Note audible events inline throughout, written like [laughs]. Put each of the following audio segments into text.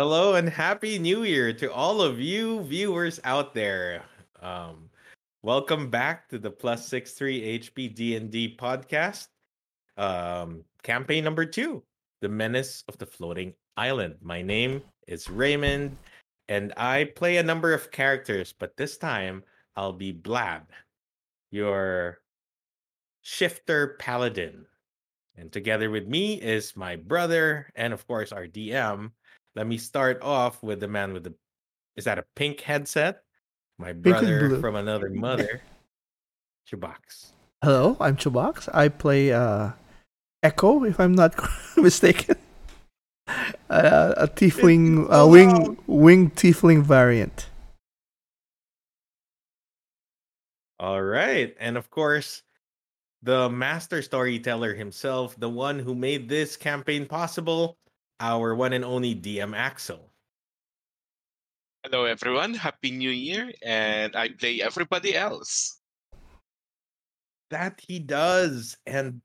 Hello and happy new year to all of you viewers out there. Um, welcome back to the plus six three HP D&D podcast. Um, campaign number two, The Menace of the Floating Island. My name is Raymond, and I play a number of characters, but this time I'll be Blab, your shifter paladin. And together with me is my brother and of course our DM. Let me start off with the man with the is that a pink headset? My brother from another [laughs] mother, Chubox. Hello, I'm Chubox. I play uh, Echo, if I'm not [laughs] mistaken. [laughs] Uh, a tiefling, so uh, wing, wing tiefling variant. All right. And of course, the master storyteller himself, the one who made this campaign possible, our one and only DM Axel. Hello, everyone. Happy New Year. And I play everybody else. That he does. And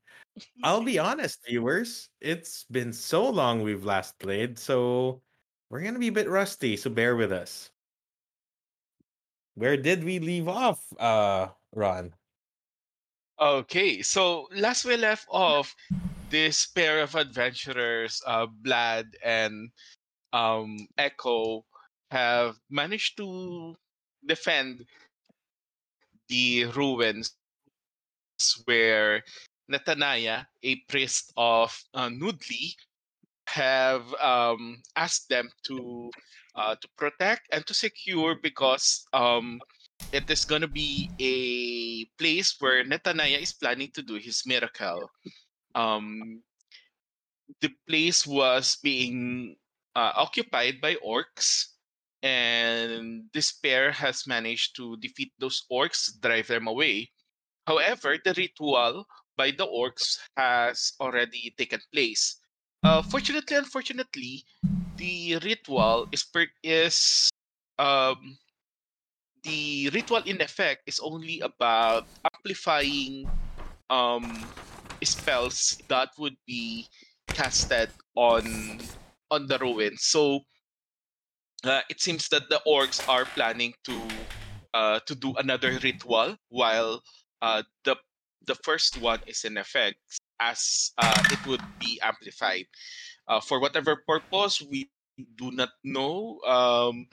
I'll be [laughs] honest, viewers, it's been so long we've last played, so we're going to be a bit rusty, so bear with us. Where did we leave off, uh, Ron? Okay, so last we left off, this pair of adventurers, uh, Vlad and um, Echo, have managed to defend the ruins where Natanaya, a priest of uh, Nudli, have um, asked them to uh, to protect and to secure because um, it is going to be a place where Netanyahu is planning to do his miracle. Um, the place was being uh, occupied by orcs, and this pair has managed to defeat those orcs, drive them away. However, the ritual by the orcs has already taken place. Uh, fortunately, unfortunately, the ritual is per- is um, the ritual in effect is only about amplifying um spells that would be casted on on the ruins. So uh, it seems that the orcs are planning to uh, to do another ritual while uh, the the first one is in effect as uh, it would be amplified uh, for whatever purpose we do not know um,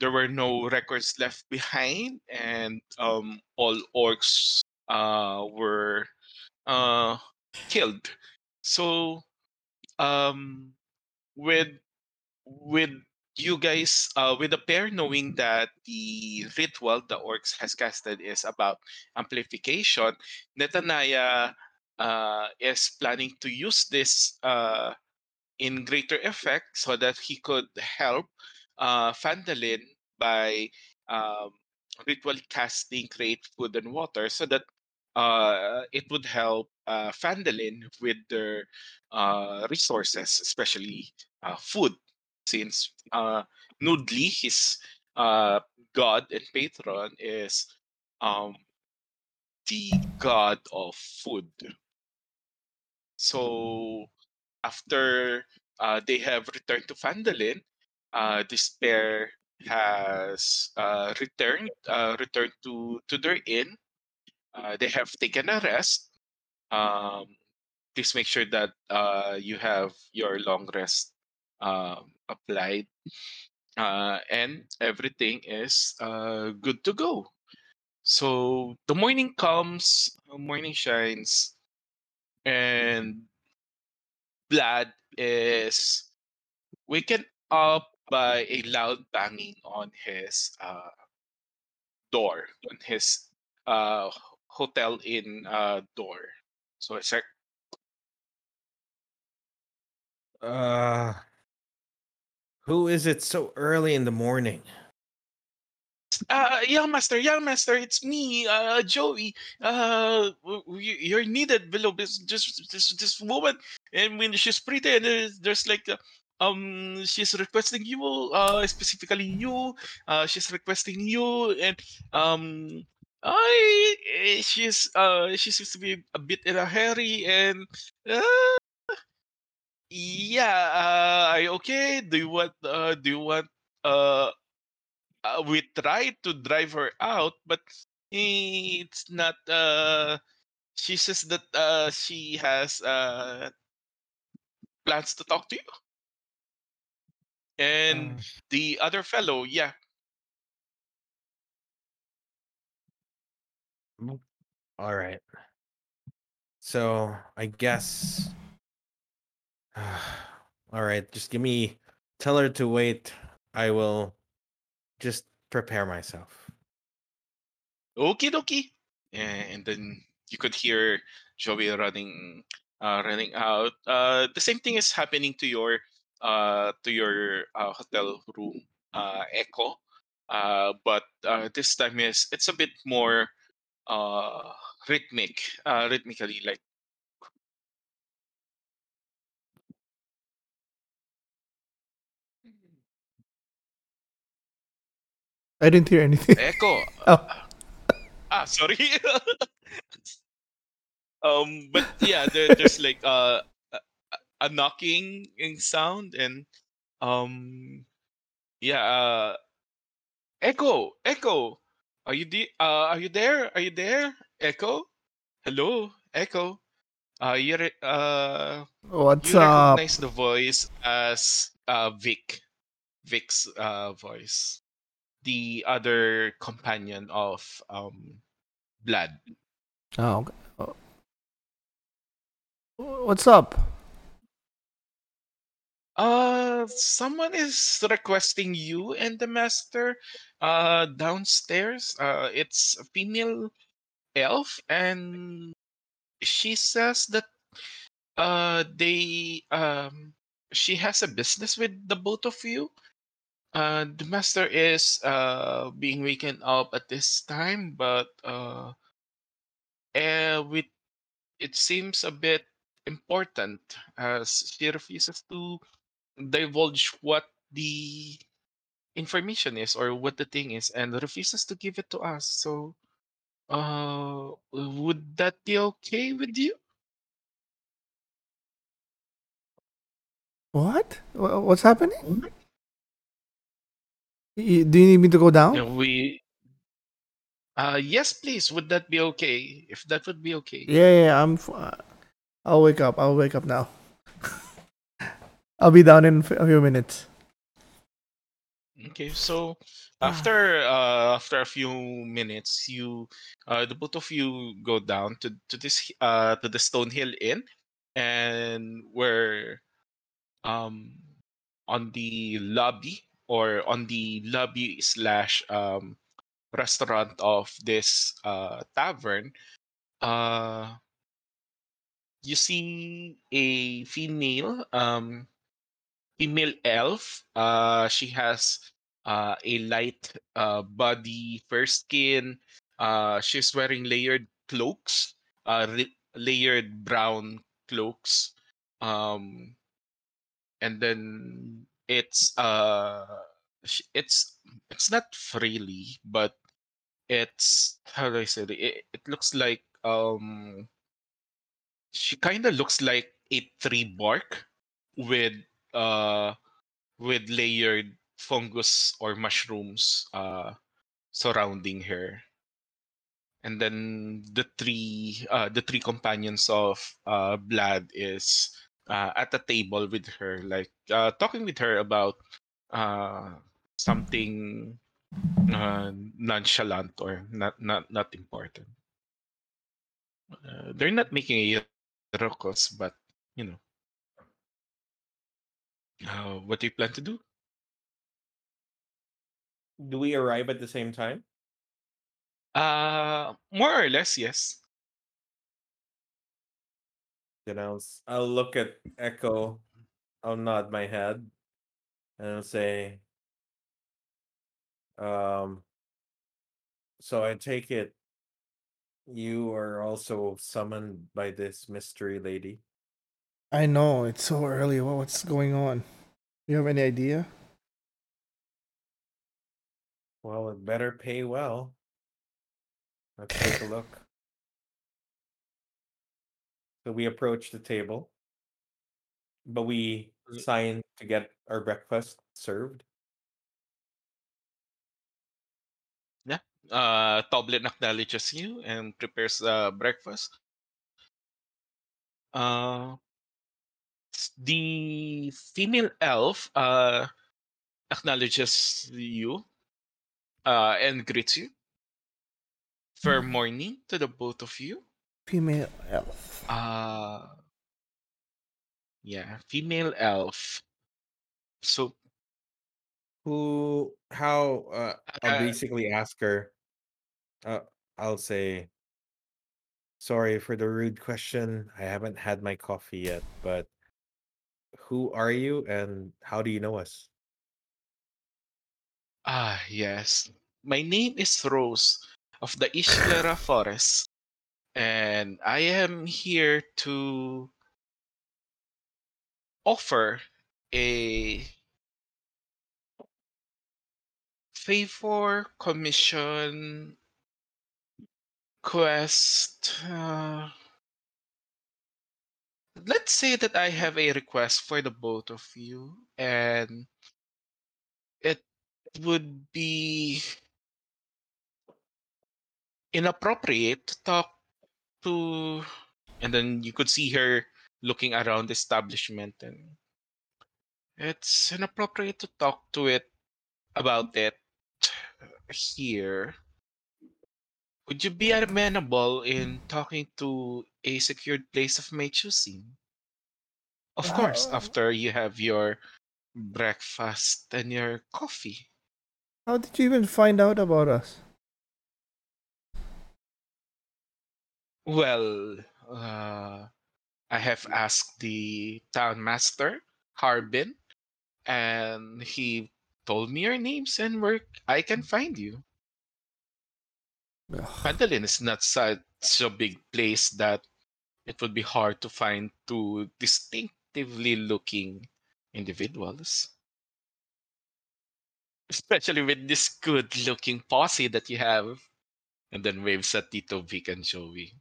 there were no records left behind and um, all orcs uh, were uh, killed. So um, with with you guys uh, with the pair knowing that the ritual the orcs has casted is about amplification netanaya uh, is planning to use this uh, in greater effect so that he could help uh, Phandalin by um, ritually casting create food and water so that uh, it would help uh, Phandalin with their uh, resources, especially uh, food, since uh, Nudli, his uh, god and patron, is um, the god of food. So after uh, they have returned to Phandalin, uh, this pair has uh, returned uh, returned to to their inn. Uh, they have taken a rest. Um, please make sure that uh, you have your long rest um, applied, uh, and everything is uh, good to go. So the morning comes, uh, morning shines, and Vlad is waken up by a loud banging on his uh, door, on his uh, hotel in uh, door. So it's like, Uh, who is it so early in the morning? uh, young master, young master, it's me, uh, Joey. Uh, you're needed below this this this, this woman, and when she's pretty, and there's, there's like. Uh, um, she's requesting you, uh, specifically you. Uh, she's requesting you, and um, I eh, she's uh she seems to be a bit in a hurry, and uh, yeah, uh, are you okay? Do you want? Uh, do you want? Uh, uh, we tried to drive her out, but it's not. Uh, she says that uh, she has uh, plans to talk to you. And Uh, the other fellow, yeah, all right. So I guess. [sighs] all right, just give me. Tell her to wait. I will just prepare myself. okie dokie. And then you could hear Joey running, uh, running out. Uh, the same thing is happening to your, uh, to your uh, hotel room, uh, Echo. Uh, but uh, this time is it's a bit more uh rhythmic, uh, rhythmically like I didn't hear anything. [laughs] Echo. Oh. Ah, sorry. [laughs] um, but yeah, there, there's like uh, a, a knocking in sound and um, yeah, uh, Echo, Echo, are you de- uh, are you there? Are you there? Echo, hello, Echo. Uh, you re- uh, What's you up? recognize the voice as uh Vic, Vic's uh voice, the other companion of um Blood. Oh, okay. What's up? Uh, someone is requesting you and the master uh downstairs. Uh, it's a female elf, and she says that uh they um she has a business with the both of you. Uh, the master is uh being waken up at this time, but uh, uh with it seems a bit important as she refuses to divulge what the information is or what the thing is and refuses to give it to us. So, uh, would that be okay with you? What? What's happening? Do you need me to go down? We, uh, yes, please. Would that be okay? If that would be okay. Yeah, yeah, I'm. F- uh, I'll wake up. I'll wake up now. I'll be down in a few minutes. Okay, so Ah. after uh after a few minutes, you uh the both of you go down to to this uh to the Stonehill Inn, and we're um on the lobby or on the lobby slash um restaurant of this uh tavern. Uh, you see a female um female elf. Uh, she has uh, a light uh, body, fair skin. Uh, she's wearing layered cloaks, uh, re- layered brown cloaks. Um, and then it's uh, it's it's not freely, but it's how do I say it? It, it looks like um, she kind of looks like a tree bark with uh with layered fungus or mushrooms uh surrounding her. And then the three uh the three companions of uh Vlad is uh at the table with her like uh talking with her about uh something uh nonchalant or not not not important. Uh, they're not making a ruckus but you know uh, what do you plan to do Do we arrive at the same time? Uh, more or less, yes. Then I'll I'll look at Echo. I'll nod my head, and I'll say, um. So I take it you are also summoned by this mystery lady. I know it's so early. What- What's going on? You have any idea? Well, it better pay well. Let's take a look. So we approach the table. but we Mm. sign to get our breakfast served. Yeah. Uh, Toblen acknowledges you and prepares uh, breakfast. Uh, s- the female elf uh, acknowledges you uh, and greets you. Fair morning to the both of you. Female elf. Uh, yeah, female elf. So, Who? How? Uh, I'll uh, basically ask her. Uh, I'll say, sorry for the rude question. I haven't had my coffee yet, but who are you and how do you know us? ah, yes. My name is Rose of the Islera [laughs] Forest, and I am here to offer a favor commission quest. Uh, let's say that I have a request for the both of you, and it would be inappropriate to talk to. And then you could see her looking around the establishment, and it's inappropriate to talk to it about it here. Would you be amenable in talking to a secured place of my choosing? Of course, Uh, after you have your breakfast and your coffee. How did you even find out about us? Well, uh, I have asked the town master, Harbin, and he told me your names and where I can find you. Ugh. Phandalin is not such a big place that it would be hard to find two distinctively looking individuals. Especially with this good looking posse that you have. And then waves at Tito Vic and Joey.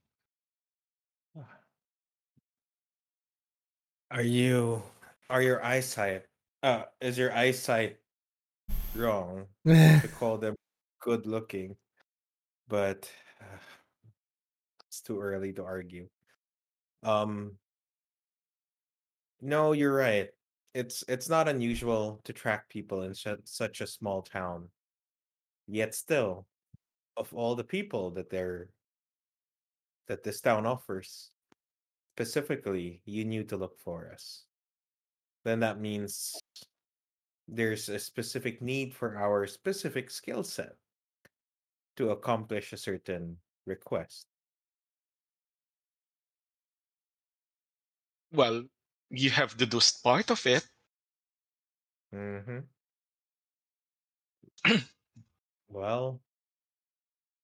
Are you? Are your eyesight? Uh, is your eyesight wrong [laughs] to call them good looking? But uh, it's too early to argue. Um, no, you're right. It's it's not unusual to track people in su- such a small town. Yet still, of all the people that they're that this town offers, specifically, you knew to look for us. Then that means there's a specific need for our specific skill set to accomplish a certain request. Well, you have deduced part of it. Mm-hmm. [clears throat] well,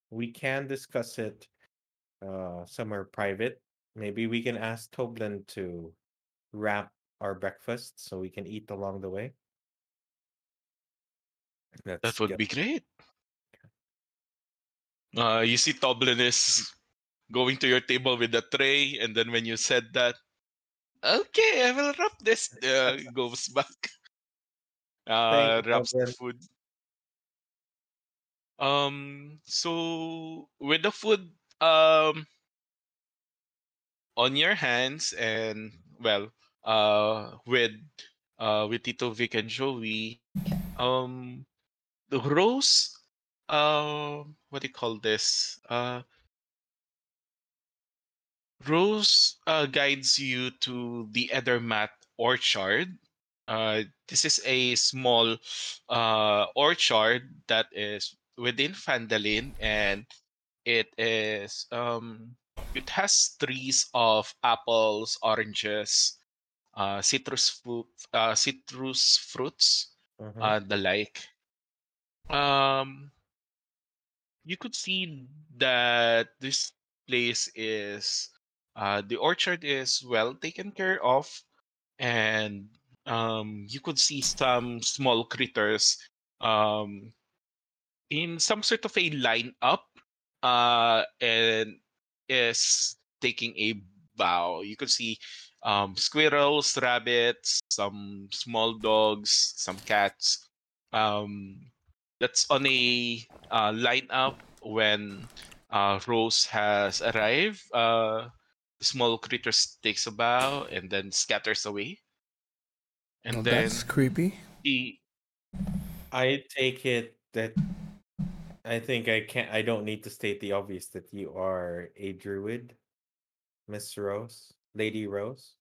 we can discuss it uh, somewhere private. Maybe we can ask Toblen to wrap our breakfast so we can eat along the way. Let's That would get- be great. Uh, you see, Toblen is going to your table with a tray, and then when you said that, okay, I will wrap this, uh, [laughs] goes back. [laughs] Uh, you, wraps the food. Um, so with the food, um, on your hands, and well, uh, with uh, with Tito Vic and Joey, um, the Rose, uh, what do you call this? Uh, Rose uh, guides you to the Edermath Orchard. Uh, this is a small uh, orchard that is within Phandalin, and it is um, it has trees of apples, oranges, uh, citrus fruit, uh, citrus fruits, Mhm. uh, the like. Um, you could see that this place is uh, the orchard is well taken care of, and um, you could see some small critters um, in some sort of a lineup, uh, and is taking a bow. You could see um, squirrels, rabbits, some small dogs, some cats. Um, that's on a uh, lineup when uh, Rose has arrived. Uh, the small creature takes a bow and then scatters away. And Oh, then that's creepy. he I take it that I think I can't. I don't need to state the obvious that you are a druid, Miss Rose, Lady Rose.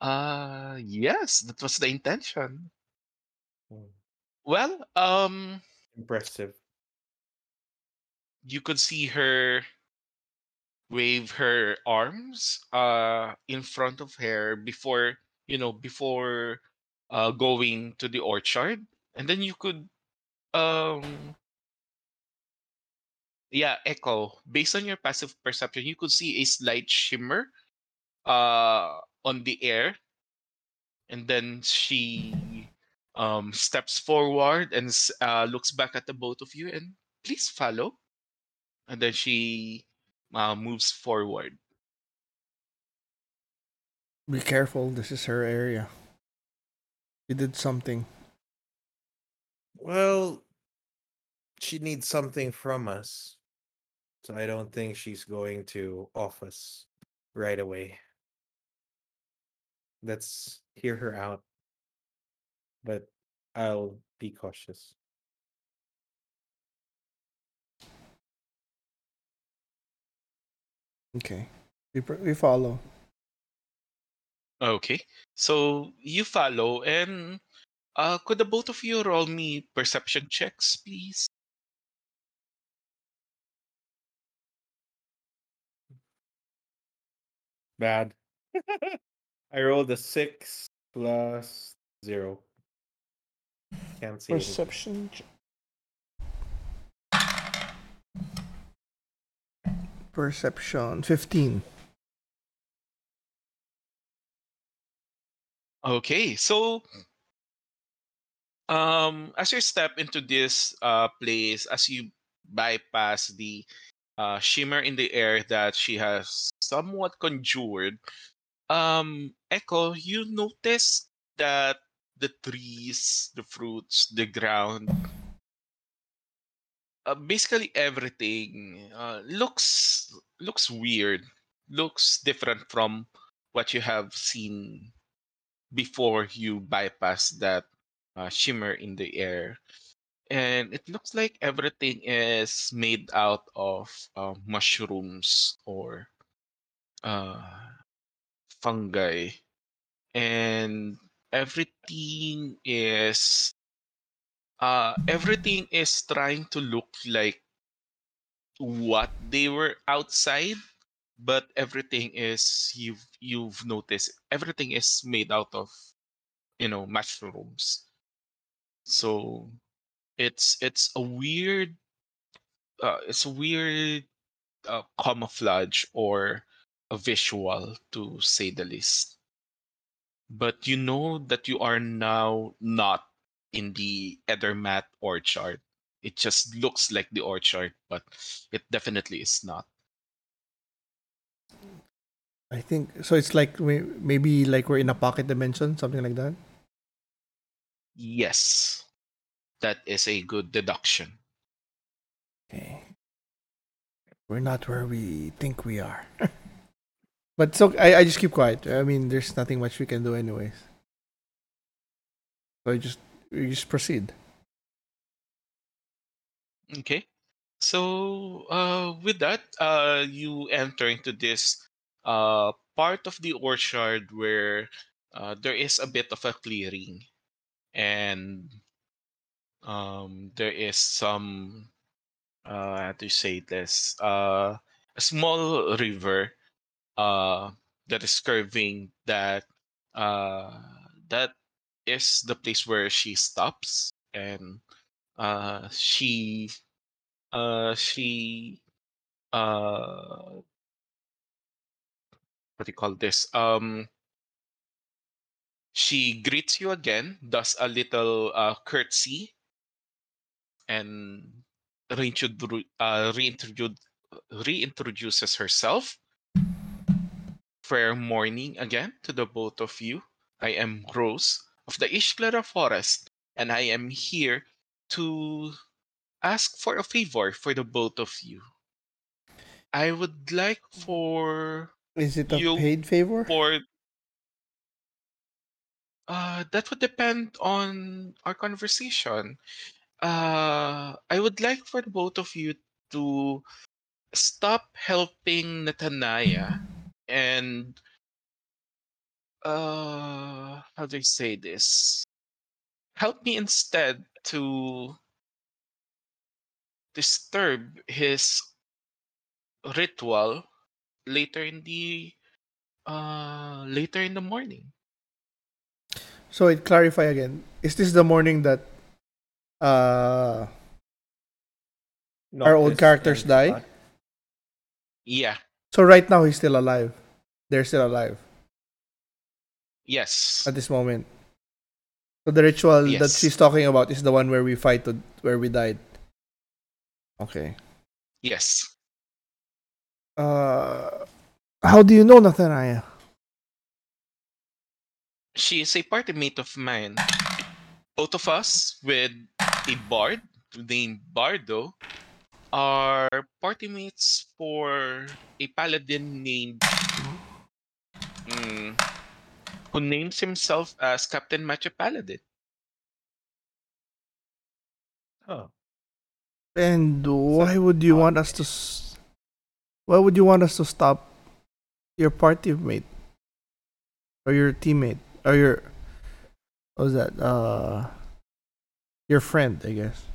uh yes, that was the intention. Hmm, Well, um Impressive. you could see her wave her arms uh in front of her before you know before uh going to the orchard. And then you could um yeah echo. Based on your passive perception you could see a slight shimmer uh on the air. And then she um steps forward and uh looks back at the both of you and please follow and then she uh, moves forward Be careful. This is her area. She did something. Well, she needs something from us, so I don't think she's going to office right away. Let's hear her out, but I'll be cautious. Okay. We, pr- we follow. Okay. So you follow and uh could the both of you roll me perception checks, please? Bad. [laughs] I rolled a six plus zero. Can't see. Perception. Perception. 15. Okay. So um as you step into this uh place as you bypass the uh shimmer in the air that she has somewhat conjured um echo you notice that the trees the fruits the ground. Uh, basically everything uh, looks looks weird. Looks different from what you have seen before you bypass that uh, shimmer in the air. And it looks like everything is made out of uh, mushrooms or uh, fungi. And everything is uh everything is trying to look like what they were outside but everything is you've you've noticed everything is made out of you know mushrooms. So it's it's a weird uh, it's a weird uh, camouflage or a visual to say the least but you know that you are now not in the Edermath orchard. It just looks like the orchard, but it definitely is not. I think so. It's like we, maybe like we're in a pocket dimension, something like that. Yes, that is a good deduction. Okay. We're not where we think we are. [laughs] but so I, I just keep quiet. I mean, there's nothing much we can do, anyways. So I just we just proceed. Okay. So uh, with that, uh, you enter into this uh, part of the orchard where uh, there is a bit of a clearing, and um, there is some uh, how to say this uh, a small river uh, that is curving that uh, that is the place where she stops and uh, she uh, she uh, what do you call this? Um she greets you again does a little uh, curtsy and reintrodu- uh, reintroduce reintroduces herself fair morning again to the both of you. I am Rose of the Ishclara Forest, and I am here to ask for a favor for the both of you. I would like for Is it a paid favor? for uh that would depend on our conversation. Uh I would like for the both of you to stop helping Natanaya and uh how do I say this? Help me instead to disturb his ritual later in the uh later in the morning. So it clarify again. Is this the morning that uh Our old characters die? Scott. Yeah. So right now he's still alive. They're still alive Yes. at this moment. So the ritual that Yes. she's talking about is the one where we fight to, where we died. Okay. Yes. Uh how do you know Nathaniah? She is a party mate of mine. Both of us with a bard named Bardo are party mates for a paladin named mm, who names himself as Captain Macho Paladin. Oh, And why would you want us to why would you want us to stop your party mate? Or your teammate? Or your what was that? Uh your friend I guess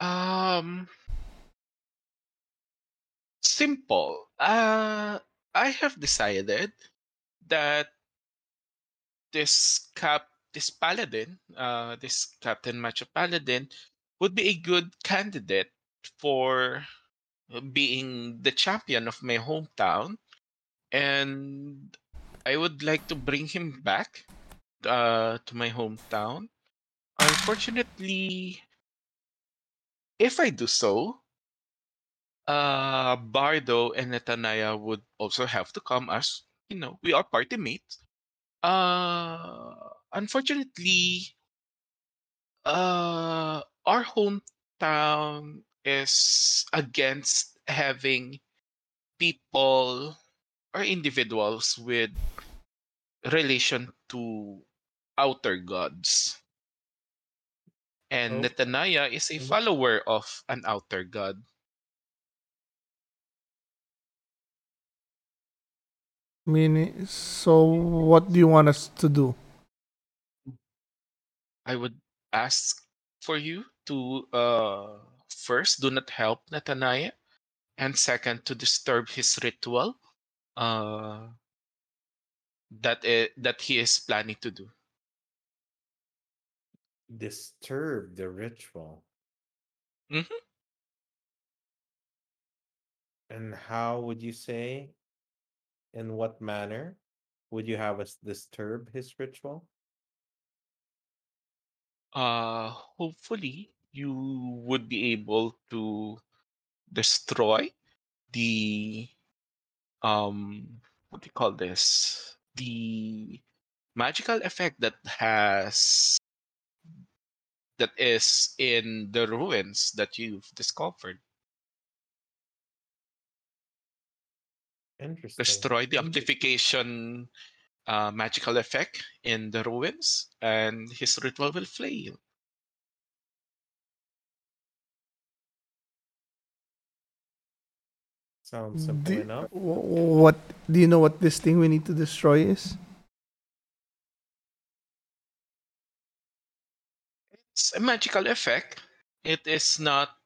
Um, simple. Uh, I have decided that this cap, this paladin, uh, this Captain Macho Paladin, would be a good candidate for being the champion of my hometown, and I would like to bring him back uh, to my hometown. Unfortunately, if I do so, uh, Bardo and Natanaya would also have to come as you know we are party mates. Uh, unfortunately, uh, our hometown is against having people or individuals with relation to outer gods. And Oh. Is a Mhm. follower of an outer god. I mean so what do you want us to do I would ask for you to uh first do not help Natanaya, and second to disturb his ritual uh that i- that he is planning to do. Disturb the ritual. Mhm. And how would you say? In what manner would you have us disturb his ritual? Uh hopefully you would be able to destroy the um what do you call this? The magical effect that has that is in the ruins that you've discovered. Interesting. Destroy the amplification uh, magical effect in the ruins, and his ritual will fail. Sounds simple do, enough. wh- what do you know what this thing we need to destroy is It's a magical effect. It is not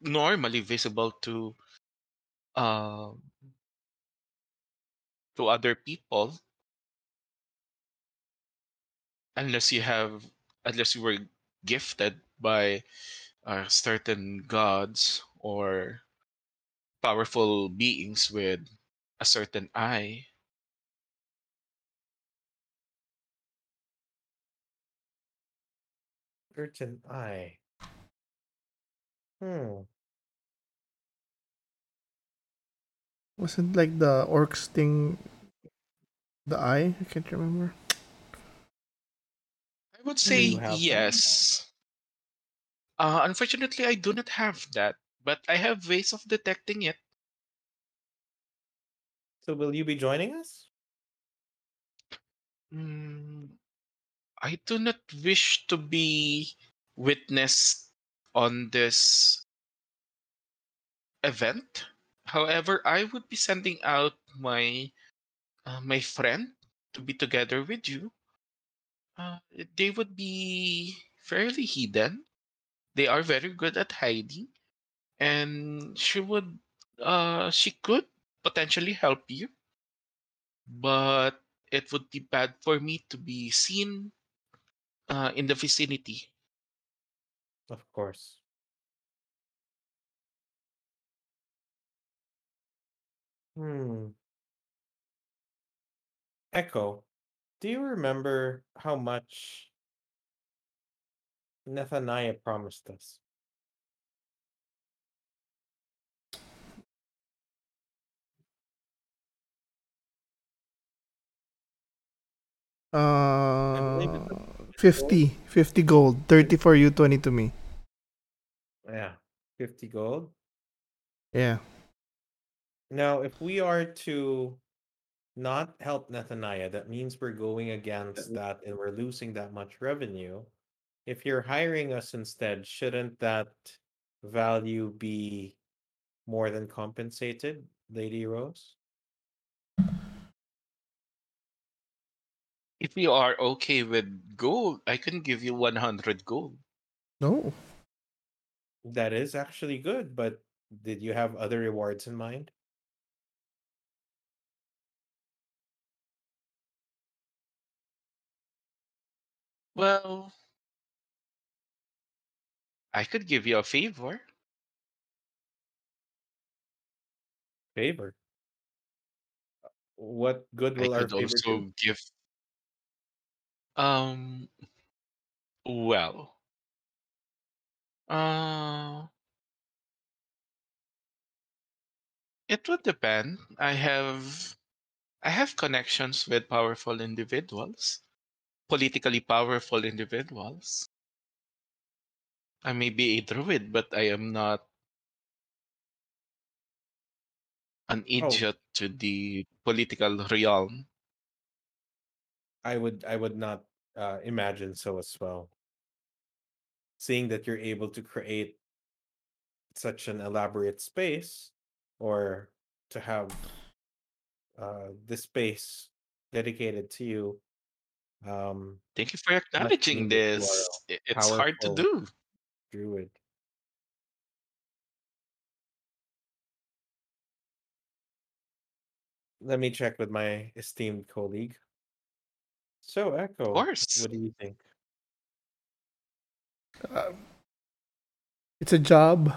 normally visible to uh, to other people unless you have unless you were gifted by uh, certain gods or powerful beings with a certain eye. Certain eye. Hmm. Wasn't like the orcs thing the eye? I can't remember. I would say you have that? yes. Uh, unfortunately, I do not have that, but I have ways of detecting it. So will you be joining us? Mm, I do not wish to be witnessed on this event. However, I would be sending out my uh, my friend to be together with you. Uh, they would be fairly hidden. They are very good at hiding, and she would uh she could potentially help you, but it would be bad for me to be seen uh, in the vicinity. Of course. Hmm. Echo, do you remember how much Nathaniah promised us? believe Uh, it's 50. 50 gold. 30 for you, 20 to me. Yeah, 50 gold. Yeah. Now, if we are to not help Nathaniah, that means we're going against that and we're losing that much revenue. If you're hiring us instead, shouldn't that value be more than compensated, Lady Rose? If you are okay with gold, I can give you 100 gold. No. That is actually good, but did you have other rewards in mind? Well, I could give you a favor. Favor. What good I will our could favor also do? give. Um. Well. Uh. It would depend. I have. I have connections with powerful individuals, politically powerful individuals. I may be a druid, but I am not an Oh. idiot to the political realm. I would I would not uh, imagine so as well. Seeing that you're able to create such an elaborate space, or to have uh, this space dedicated to you, um, Thank you for acknowledging mean that you are this. It's hard to do. druid. Let me check with my esteemed colleague. So, Echo, Of Echo, course. what do you think? Uh, it's a job.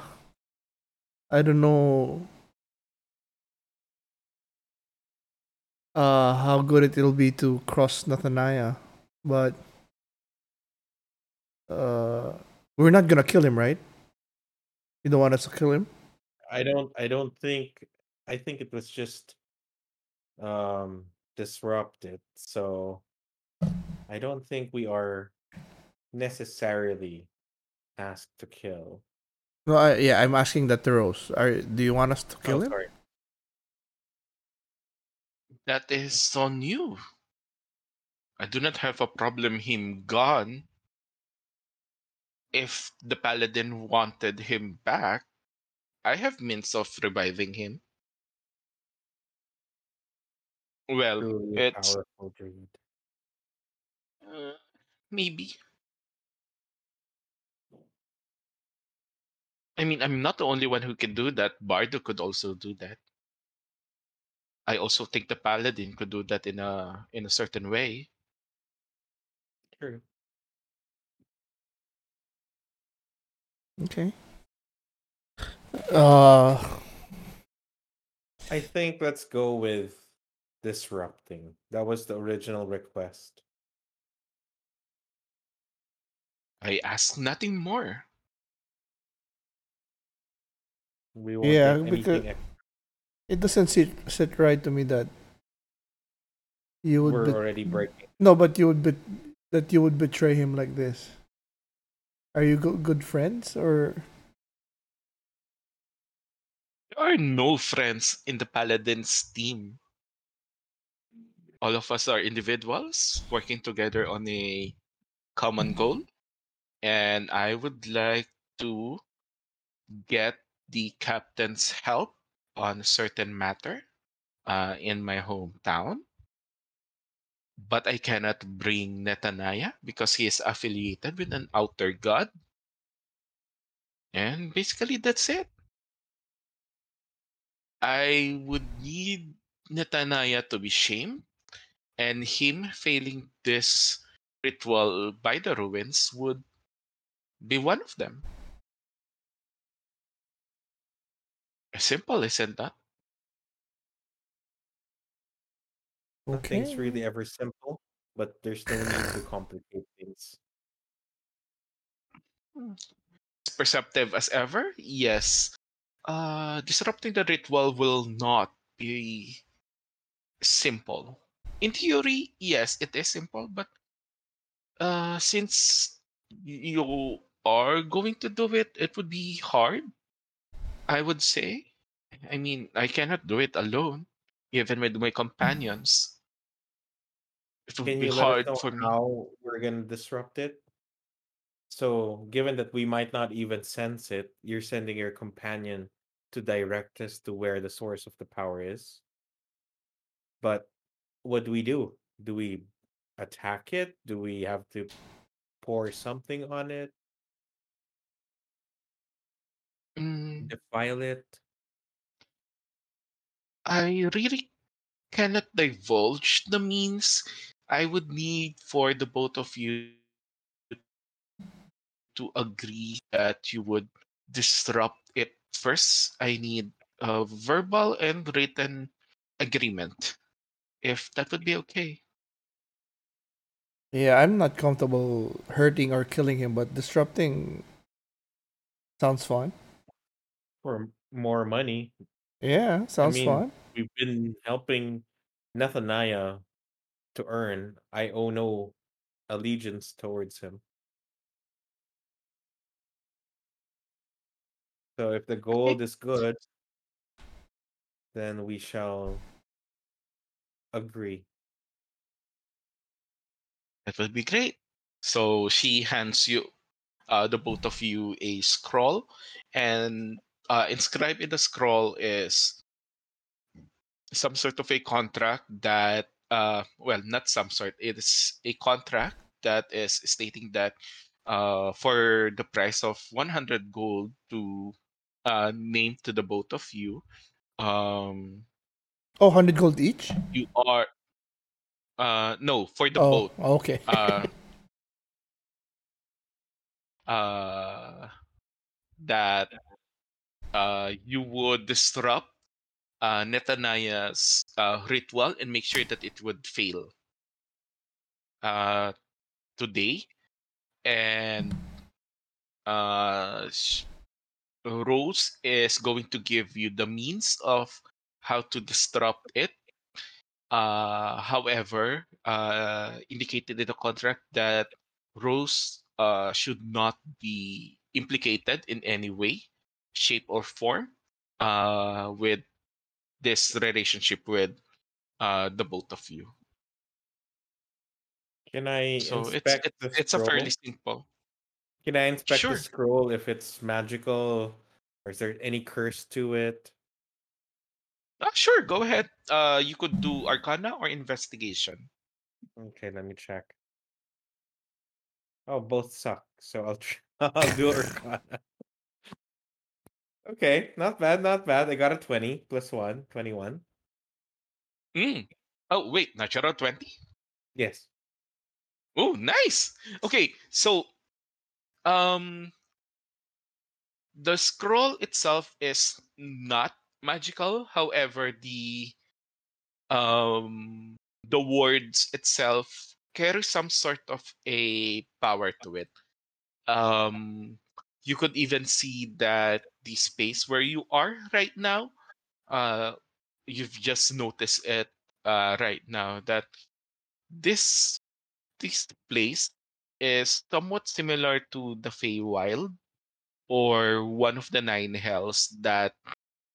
I don't know uh, how good it'll be to cross Nathaniah, but uh, we're not gonna kill him, right? You don't want us to kill him? I don't I don't think I think it was just um disrupted. So I don't think we are necessarily asked to kill. No, I, yeah, I'm asking that to Rose. Are do you want us to Oh, kill him? sorry. That is on you. I do not have a problem him gone. If the paladin wanted him back, I have means of reviving him. Well, Truly a it's powerful druid. Uh, maybe. I mean, I'm not the only one who can do that. Bardo could also do that. I also think the paladin could do that in a in a certain way. True. Okay. Uh, I think let's go with disrupting. That was the original request. I ask nothing more. We won't Yeah, take because- anything ex- It doesn't sit sit right to me that you would We're bet- already breaking. no, but you would bet that you would betray him like this. Are you go- good friends or There are no friends in the Paladins team. All of us are individuals working together on a common mm-hmm. goal. And I would like to get the captain's help on a certain matter uh, in my hometown. But I cannot bring Nethaniah because he is affiliated with an outer god. And basically, that's it. I would need Nethaniah to be shamed, and him failing this ritual by the ruins would be one of them. Simple, isn't that? Nothing's okay? really ever simple, but there's no need to complicate things. As perceptive as ever? Yes. Uh, disrupting the ritual will not be simple. In theory, yes, it is simple, but uh, since you are going to do it, it would be hard, I would say. I mean, I cannot do it alone, even with my companions. It would Can be you let us hard for me. how we're gonna disrupt it? So, given that we might not even sense it, you're sending your companion to direct us to where the source of the power is. But what do we do? Do we attack it? Do we have to pour something on it? Mm, Defile it? I really cannot divulge the means. I would need for the both of you to agree that you would disrupt it first. I need a verbal and written agreement. If that would be okay. Yeah, I'm not comfortable hurting or killing him, but disrupting sounds fun. For more money? Yeah, sounds mean, fun. We've been helping Nethaniah to earn. I owe no allegiance towards him. So if the gold is good, then we shall agree. That would be great. So she hands you, uh, the both of you, a scroll, and uh, inscribed in the scroll is some sort of a contract that, uh, well, not some sort. It is a contract that is stating that, uh, for the price of 100 gold to uh, name to the both of you, um, Oh, 100 gold each? you are. Uh, no, for the oh, boat. okay. uh, [laughs] uh, that uh, you would disrupt uh, Nethaniah's uh, ritual and make sure that it would fail uh, today. And uh, Rose is going to give you the means of how to disrupt it. Uh, however, uh, indicated in the contract that Rose uh, should not be implicated in any way, shape, or form uh, with this relationship with uh, the both of you. Can I So it's inspect it's, a scroll? fairly simple. Can I inspect Sure. the scroll if it's magical, or is there any curse to it? Ah, sure, go ahead. Uh, you could do Arcana or Investigation. Okay, let me check. Oh, both suck. So I'll try, [laughs] I'll do [laughs] Arcana. Okay, not bad, not bad. I got a 20 plus 1, 21. Mm. Oh wait, natural twenty. Yes. Oh, nice. Okay, so um the scroll itself is not magical. However, the um the words itself carry some sort of a power to it. Um you could even see that the space where you are right now uh you've just noticed it uh, right now that this this place is somewhat similar to the Feywild or one of the nine hells that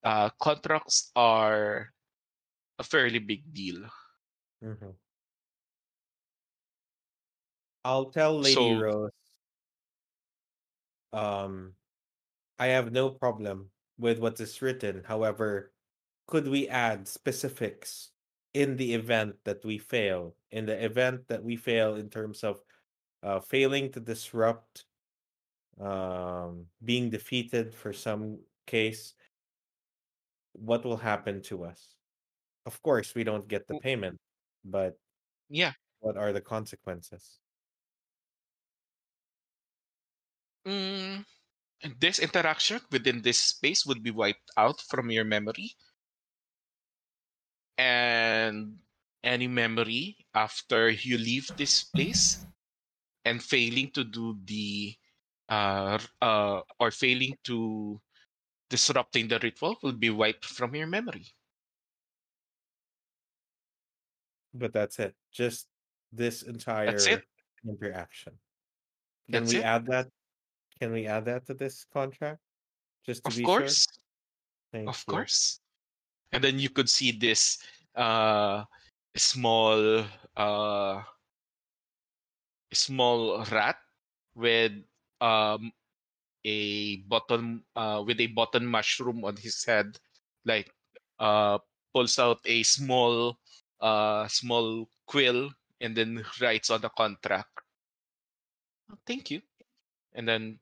uh, contracts are a fairly big deal. Mhm. I'll tell Lady So- Rose. Um, I have no problem with what is written. However, could we add specifics in the event that we fail? In the event that we fail in terms of uh, failing to disrupt, um, being defeated for some case, what will happen to us? Of course, we don't get the payment, but Yeah. what are the consequences? Mm, this interaction within this space would be wiped out from your memory. And any memory after you leave this place and failing to do the uh, uh or failing to disrupting the ritual will be wiped from your memory. But that's it. Just this entire That's it. interaction. Can That's we it. add that? Can we add that to this contract? Just to Of be course. sure. Thank Of you. course. And then you could see this uh small uh small rat with um a button uh with a button mushroom on his head like uh pulls out a small uh small quill and then writes on the contract "Oh, thank you and then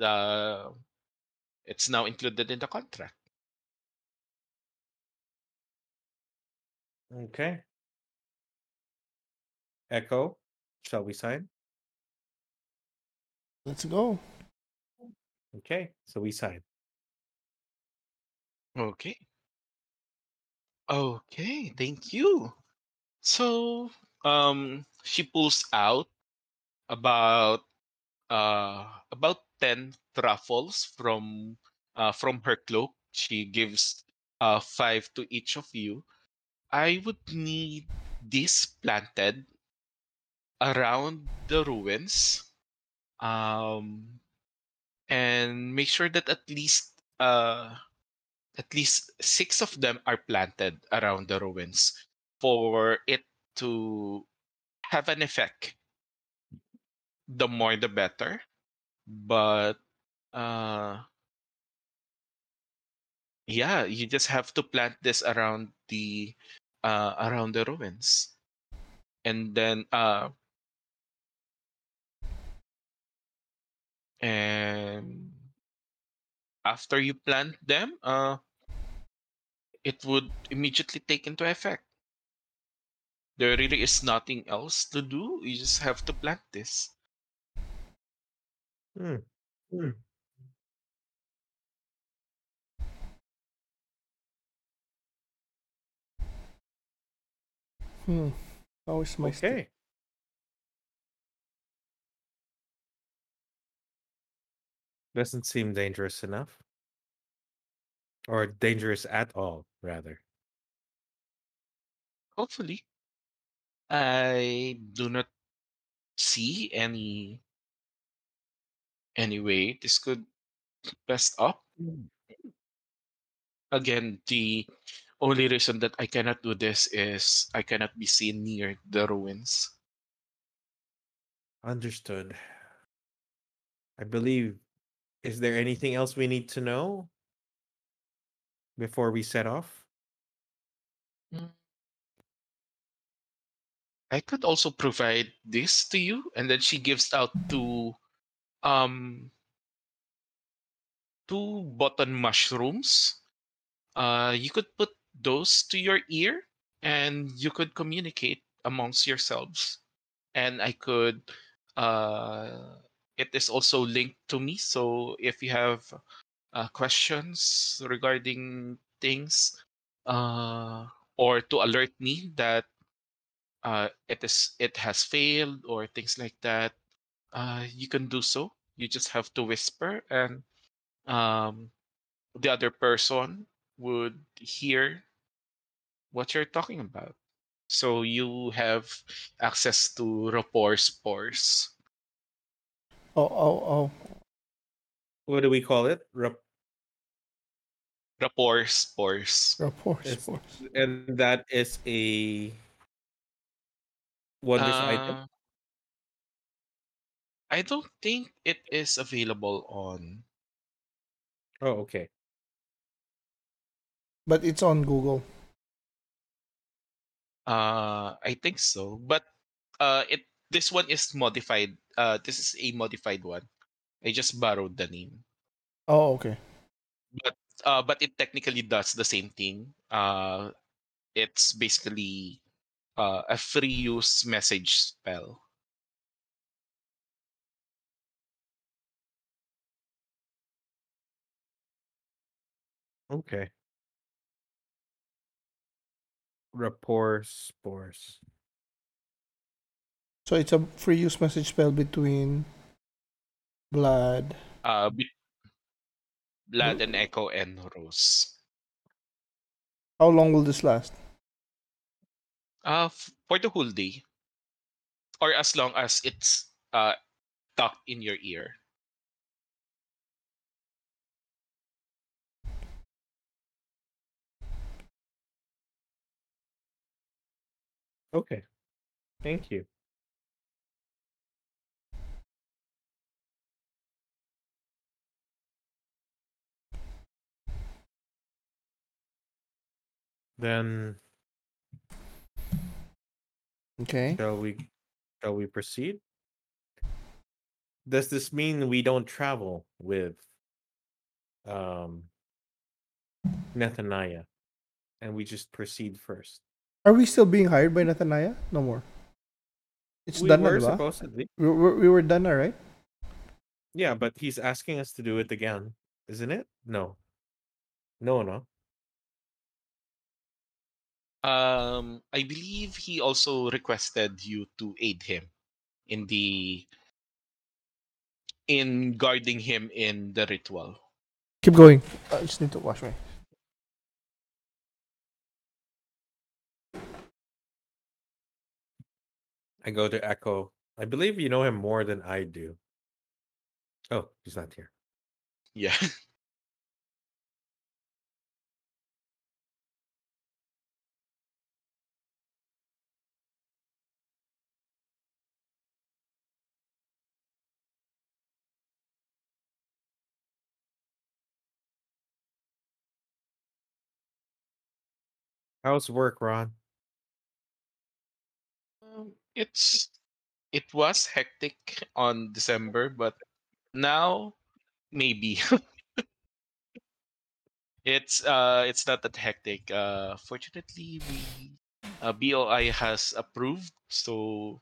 uh it's now included in the contract Okay. Echo, shall we sign? Let's go. Okay, so we sign. Okay. Okay, thank you. So, um, she pulls out about uh about 10 truffles from uh from her cloak. She gives uh five to each of you. I would need this planted around the ruins. Um and make sure that at least uh at least six of them are planted around the ruins for it to have an effect the more the better but uh yeah you just have to plant this around the uh around the ruins. And then uh and after you plant them uh it would immediately take into effect. There really is nothing else to do. You just have to plant this Hmm. Hmm. Hmm. How is my stick? Okay. Doesn't seem dangerous enough. Or dangerous at all, rather. hopefully i do not see any any way this could mess up mm. again the only reason that i cannot do this is i cannot be seen near the ruins Understood. I believe. Is there anything else we need to know before we set off? Mm. i could also provide this to you and then she gives out two um two button mushrooms. Uh you could put those to your ear and you could communicate amongst yourselves. And i could uh it is also linked to me so if you have uh, questions regarding things uh or to alert me that uh it is it has failed or things like that uh you can do so you just have to whisper and um the other person would hear what you're talking about. So you have access to rapport spores. Oh, oh, oh. What do we call it? Rap- Rapport spores. Rapport It's- and that is a wondrous item. Uh, I don't think it is available on. Oh, okay. But it's on Google. Uh, I think so, but uh, it this one is modified. Uh, this is a modified one. I just borrowed the name, Oh, okay. But uh, but it technically does the same thing. Uh, it's basically uh, a free use message spell. Okay. Rapport spores. So it's a free use message spell between Blood. Uh, be- Vlad and Echo and Rose. How long will this last? Uh, f- for the whole day, or as long as it's uh tucked in your ear. Okay. Thank you. Then Okay. shall we shall we proceed? Does this mean we don't travel with um Nethaniah and we just proceed first? Are we still being hired by Nathaniah? No more. It's we done na, were diba? supposedly. We, we, we were done na, right? Yeah, but he's asking us to do it again, isn't it? No. No, no. Um, I believe he also requested you to aid him in the in guarding him in the ritual. Keep going. I just need to wash my. I go to Echo. I believe you know him more than I do. Oh, he's not here. Yeah. [laughs] How's work, Ron? It's it was hectic on December, but now maybe [laughs] it's uh it's not that hectic. Uh, fortunately, we uh, BOI has approved, so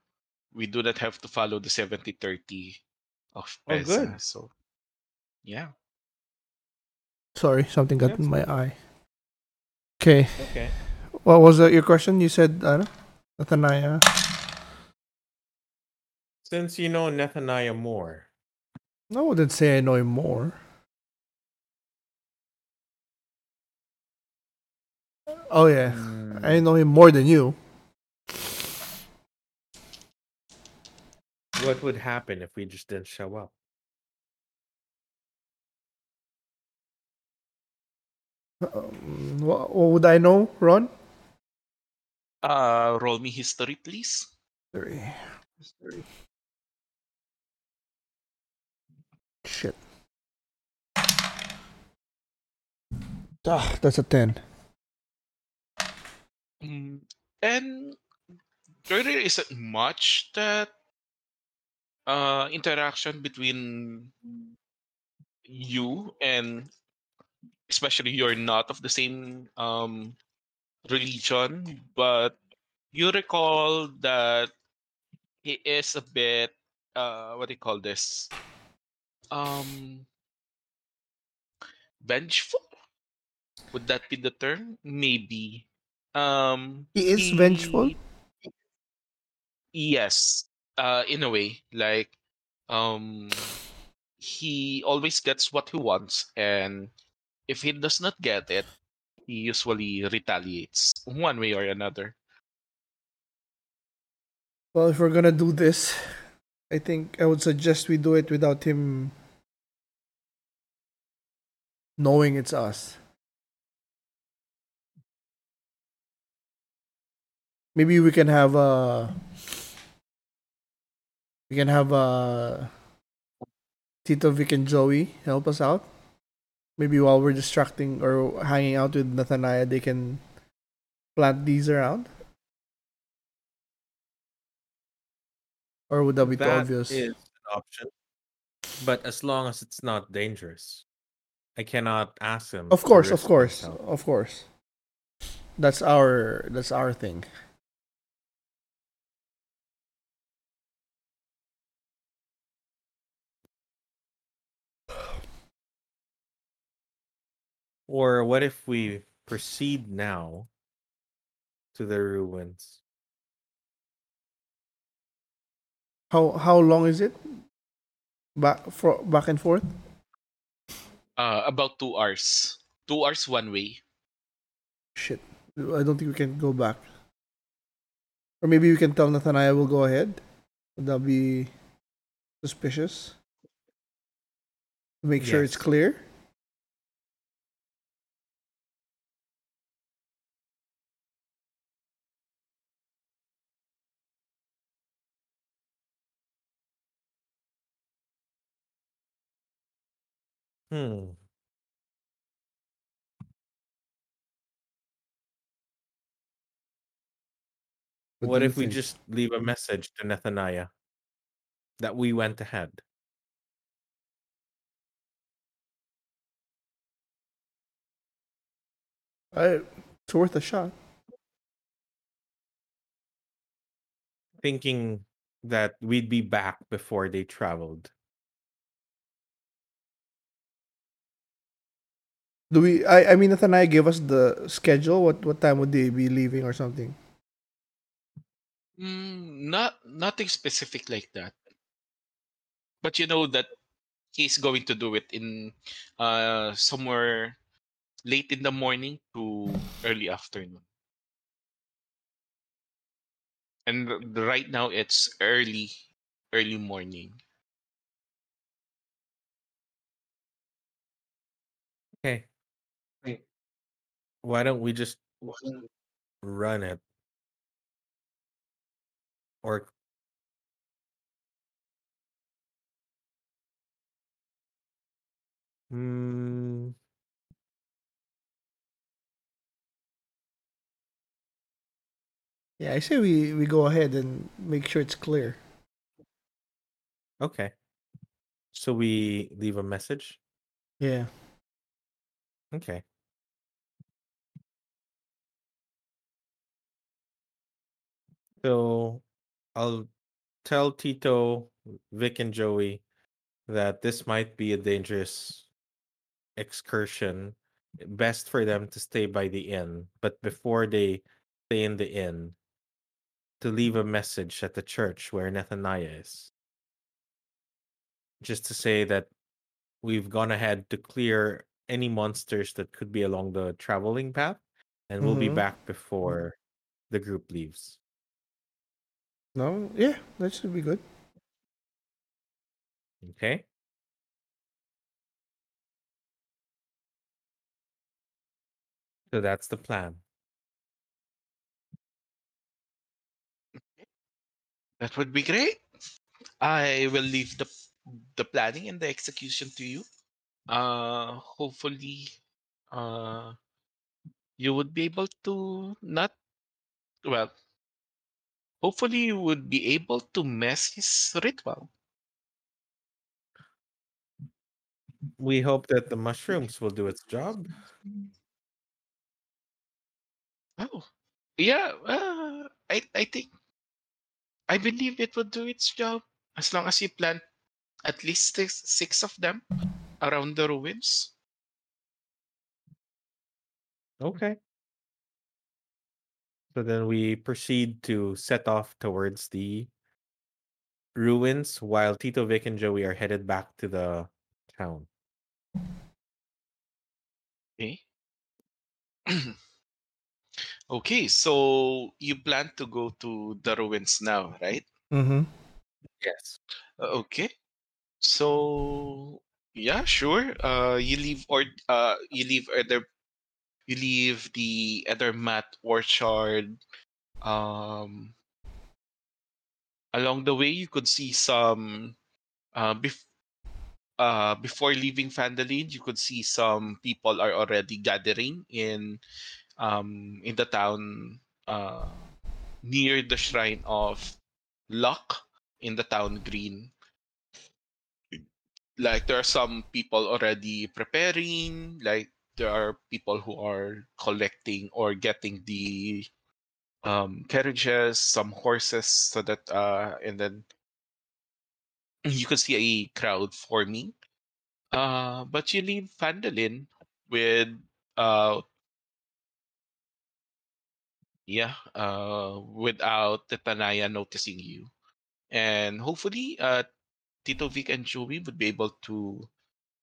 we do not have to follow the 70-30 of Oh, good. So yeah. Sorry, something got That's in my good. eye. Okay. Okay. What was uh, your question? You said, ano? Nathaniah. Since you know Nethaniah more, No, I wouldn't say I know him more. Oh, yeah. mm, I know him more than you. what would happen if we just didn't show up? Um, what, what would I know, Ron? Uh, roll me history, please. Three. Three. Shit. Ah, that's a 10. Mm, and there really isn't much that uh interaction between you and especially you're not of the same um religion but you recall that he is a bit uh what do you call this um vengeful would that be the term maybe um He is vengeful? yes uh in a way like um he always gets what he wants and if he does not get it he usually retaliates one way or another. Well, if we're gonna do this, I think I would suggest we do it without him knowing it's us. Maybe we can have a we can have a Tito Vic and Joey help us out. Maybe while we're distracting or hanging out with Nathaniah, they can plant these around. Or would that be too obvious? is an option. But as long as it's not dangerous. I cannot ask him. Of course, of course, of course. That's our that's our thing. Or what if we proceed now to the ruins? How how long is it? Back for back and forth. Uh, about two hours. Two hours one way. Shit, I don't think we can go back. Or maybe we can tell Nathaniah we'll go ahead. Would that be suspicious? Make sure it's clear. Hmm. What What, you if we think? just leave a message to Nathaniah that we went ahead? I, it's worth a shot. Thinking that we'd be back before they traveled. Do we? I I mean Nathaniah gave us the schedule. What what time would they be leaving or something? Mm, not nothing specific like that. But you know that he's going to do it in uh somewhere late in the morning to early afternoon. And right now it's early early morning. Why don't we just run it? Or Hmm. Yeah, I say we we go ahead and make sure it's clear. Okay. So we leave a message? Yeah. Okay. So I'll tell Tito, Vic, and Joey that this might be a dangerous excursion. Best for them to stay by the inn, but before they stay in the inn, to leave a message at the church where Nathaniah is. Just to say that we've gone ahead to clear any monsters that could be along the traveling path, and we'll be Mhm. back before the group leaves. No. Yeah, that should be good. Okay. So that's the plan. That would be great. I will leave the the planning and the execution to you. Uh hopefully uh you would be able to not well hopefully you would be able to mess his ritual. We hope that the mushrooms will do its job. Oh. Yeah, uh, I I think I believe it would do its job as long as you plant at least six, six of them around the ruins. Okay. So then we proceed to set off towards the ruins while Tito, Vic, and Joey are headed back to the town. Okay. [clears throat] okay, so you plan to go to the ruins now, right? Mm-hmm. Yes. Uh, Okay. So yeah, sure. Uh, you leave or uh, you leave either you leave the Edermath orchard. Um, along the way, you could see some. Uh, bef- uh, before leaving Phandalin, you could see some people are already gathering in um in the town uh near the shrine of Luck in the town green. like there are some people already preparing like there are people who are collecting or getting the um carriages some horses so that uh and then you can see a crowd forming. Uh but you leave Phandalin with uh yeah uh without the Tanaya noticing you. And hopefully uh Tito Vic and Joey would be able to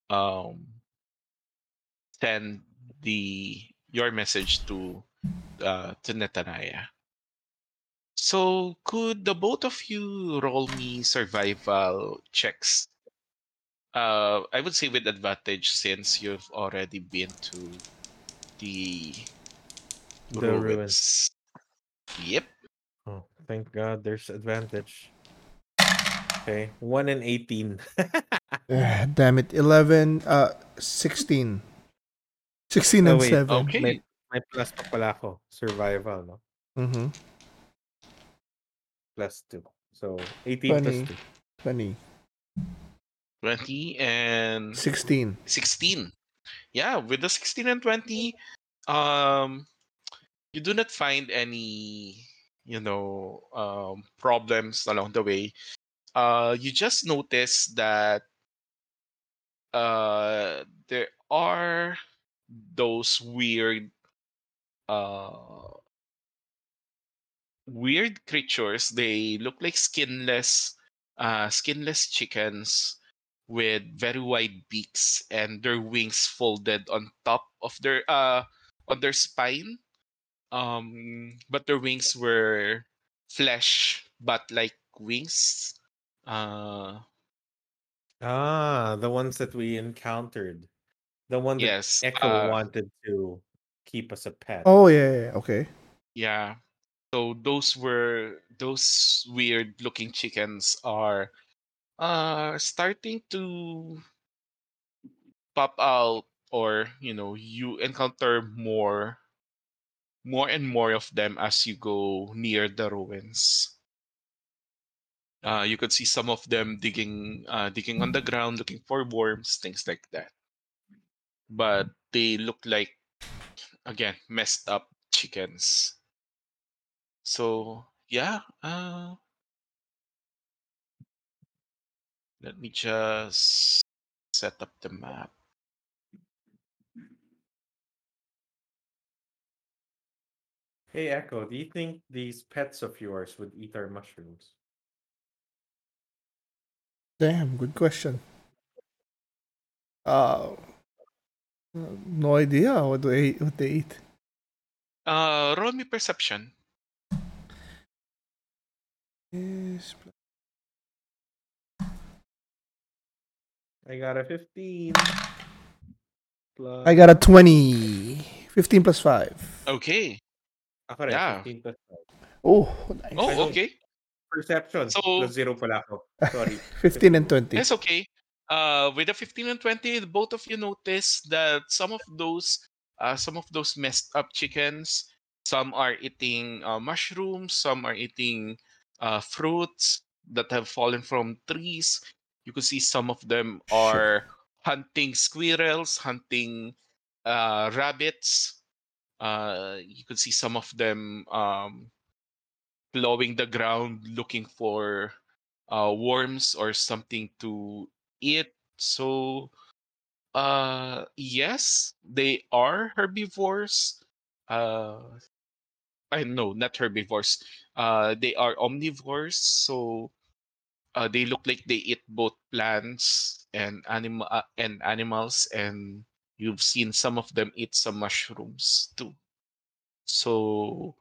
um send the your message to uh, to Nethaniah. So could the both of you roll me survival checks? Uh, I would say with advantage since you've already been to the, The ruins. ruins. Yep. Oh, thank God there's advantage. Okay. One and eighteen. Ah, [laughs] damn it. 11, uh, 16. 16 Oh, and wait. 7. Okay. May, may plus pa pala ako. Survival, no? Mm-hmm. Plus two. So 18 plus 20. 2. 20. 20 and 16. 16. Yeah, with the 16 and 20, um, you do not find any, you know, um, problems along the way. Uh, you just notice that uh, there are those weird, uh, weird creatures. They look like skinless, uh, skinless chickens with very wide beaks and their wings folded on top of their uh on their spine. Um, but their wings were flesh, but like wings. Uh, Ah, the ones that we encountered. The one that yes. Echo uh, wanted to keep as a pet. Oh, yeah, yeah, yeah. Okay. Yeah. So those were those weird looking chickens are uh starting to pop out or you know you encounter more more and more of them as you go near the ruins. Uh, you could see some of them digging uh, digging on the ground looking for worms, things like that. But they look like again messed up chickens. So yeah, uh, let me just set up the map. Hey, Echo, do you think these pets of yours would eat our mushrooms? Damn, good question. Uh, no idea what they what they eat. Uh, roll me perception. Yes. I got a 15. Plus... I got a 20. 15 plus 5. Okay. Yeah. 15 plus 5. Oh, nice. Oh, okay. Perception. So- plus 0 pala ako. Sorry. [laughs] 15 and 20. That's okay. Uh, with the 15 and 20, both of you notice that some of those, uh, some of those messed up chickens, some are eating uh, mushrooms, some are eating uh, fruits that have fallen from trees. You can see some of them are hunting squirrels, hunting uh, rabbits. Uh, you could see some of them um, plowing the ground looking for uh, worms or something to eat. So, uh, yes, they are herbivores. Uh, I know, not herbivores. Uh, they are omnivores. So, uh, they look like they eat both plants and animal uh, and animals and you've seen some of them eat some mushrooms too. So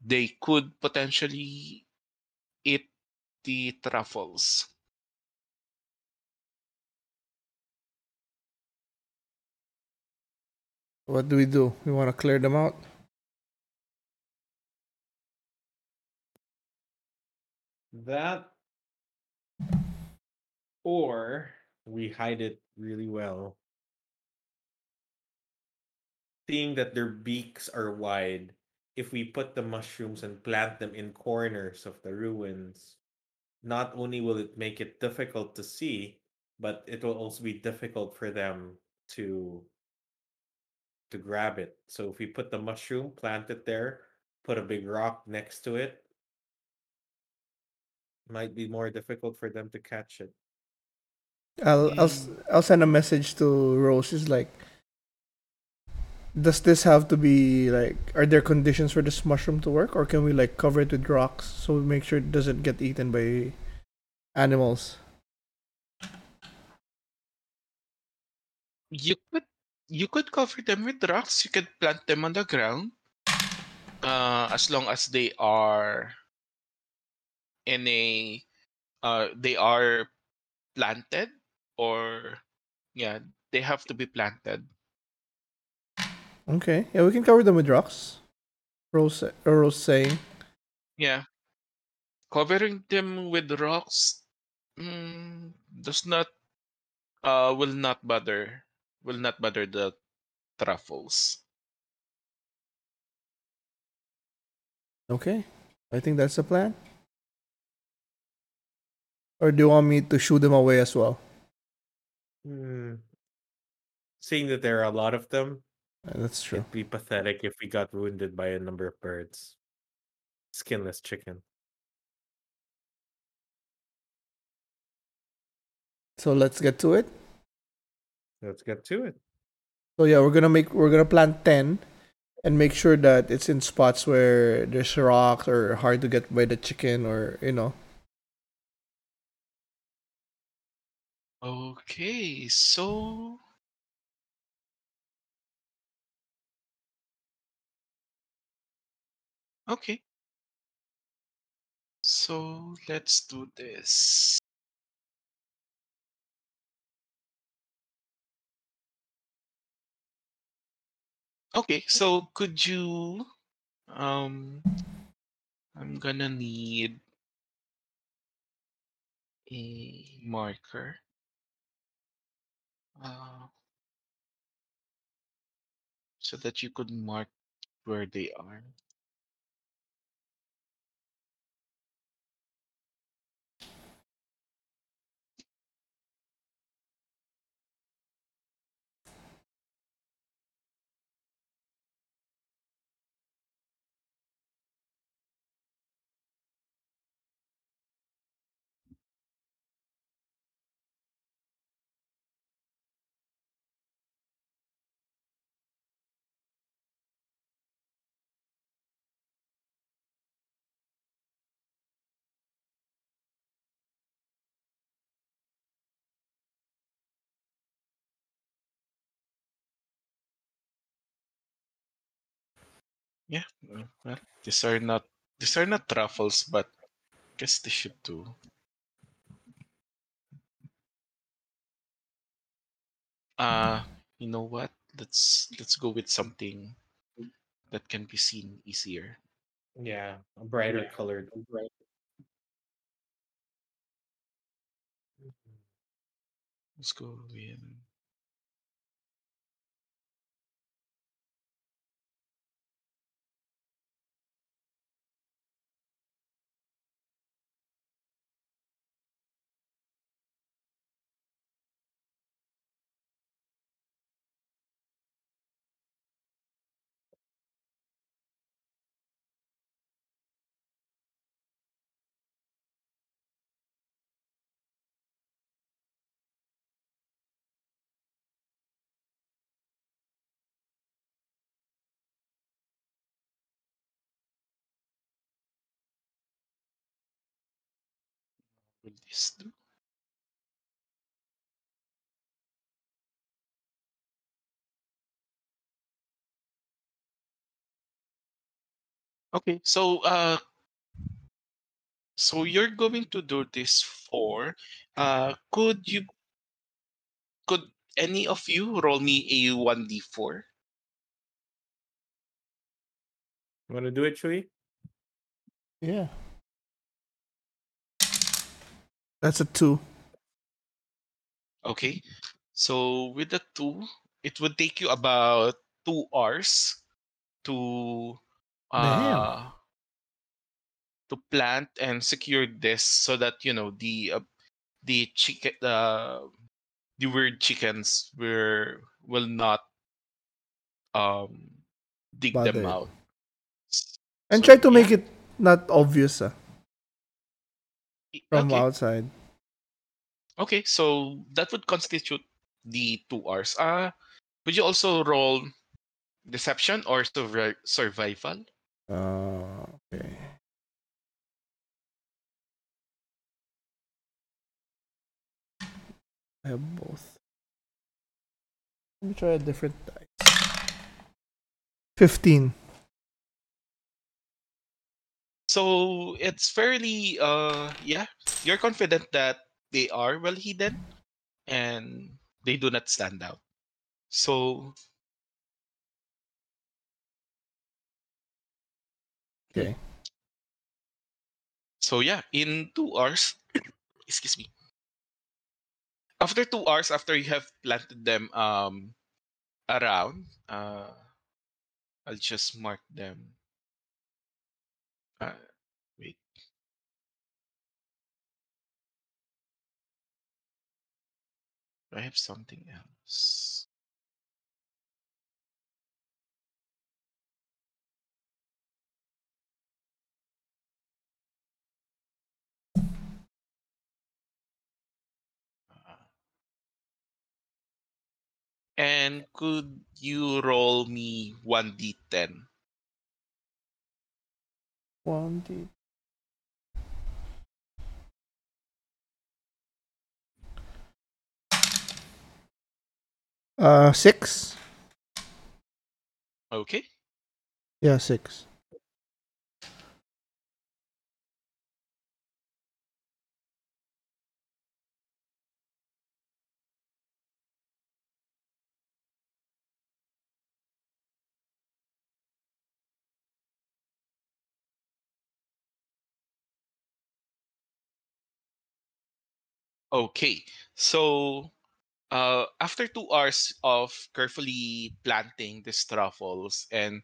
they could potentially eat the truffles. What do we do? We want to clear them out. That or we hide it really well. Seeing that their beaks are wide, if we put the mushrooms and plant them in corners of the ruins, not only will it make it difficult to see, but it will also be difficult for them to to grab it. So if we put the mushroom, plant it there, put a big rock next to it, might be more difficult for them to catch it. I'll I'll s- mm. I'll send a message to Rose. It's like, does this have to be like? Are there conditions for this mushroom to work, or can we like cover it with rocks so we make sure it doesn't get eaten by animals? You could you could cover them with rocks. You could plant them on the ground. Uh, as long as they are in a uh they are planted or yeah, they have to be planted. Okay, yeah, we can cover them with rocks. Rose, uh, Rose saying, Yeah. Covering them with rocks mm, does not uh will not bother will not bother the truffles. okay, I think that's the plan. Or do you want me to shoo them away as well? Hmm. Seeing that there are a lot of them, Uh, That's true. it'd be pathetic if we got wounded by a number of birds. Skinless chicken. So let's get to it. Let's get to it. So yeah, we're gonna make we're gonna plant ten, and make sure that it's in spots where there's rocks or hard to get by the chicken or you know. Okay, so okay. So let's do this. Okay, so could you um I'm gonna need a marker. Uh, so that you could mark where they are. Yeah, well, these are not these are not truffles, but I guess they should do. Uh, you know what? Let's let's go with something that can be seen easier. Yeah, a brighter colored. Let's go with this? Okay, so uh, so you're going to do this for. Uh, could you? Could any of you roll me a one d four? Want to do it, Chewy? Yeah. That's a two. Okay, so with the two, it would take you about two hours to uh to plant and secure this so that you know the uh, the chicken uh, the weird chickens will will not um dig them out. And So, try to yeah, make it not obvious ah, i- from okay. outside. Okay, so that would constitute the two R's. Uh would you also roll deception or survi- survival? Uh, okay. I have both. Let me try a different dice. 15. So it's fairly uh yeah, you're confident that they are well hidden and they do not stand out. So Okay. so yeah, in two hours [coughs] excuse me. After two hours after you have planted them um around, uh I'll just mark them. Uh, wait. Do I have something else? Uh, And could you roll me 1d10? One, two. Uh, six. Okay. Yeah, six. Okay. So uh, after two hours of carefully planting these truffles and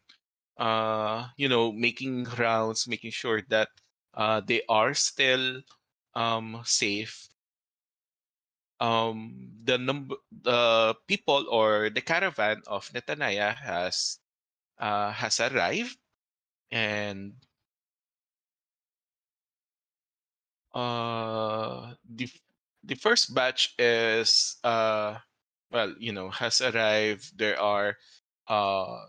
uh, you know making rounds, making sure that uh, they are still um, safe, um, the number the people or the caravan of Nethaniah has uh, has arrived and [laughs] uh the the first batch is uh well you know has arrived. There are uh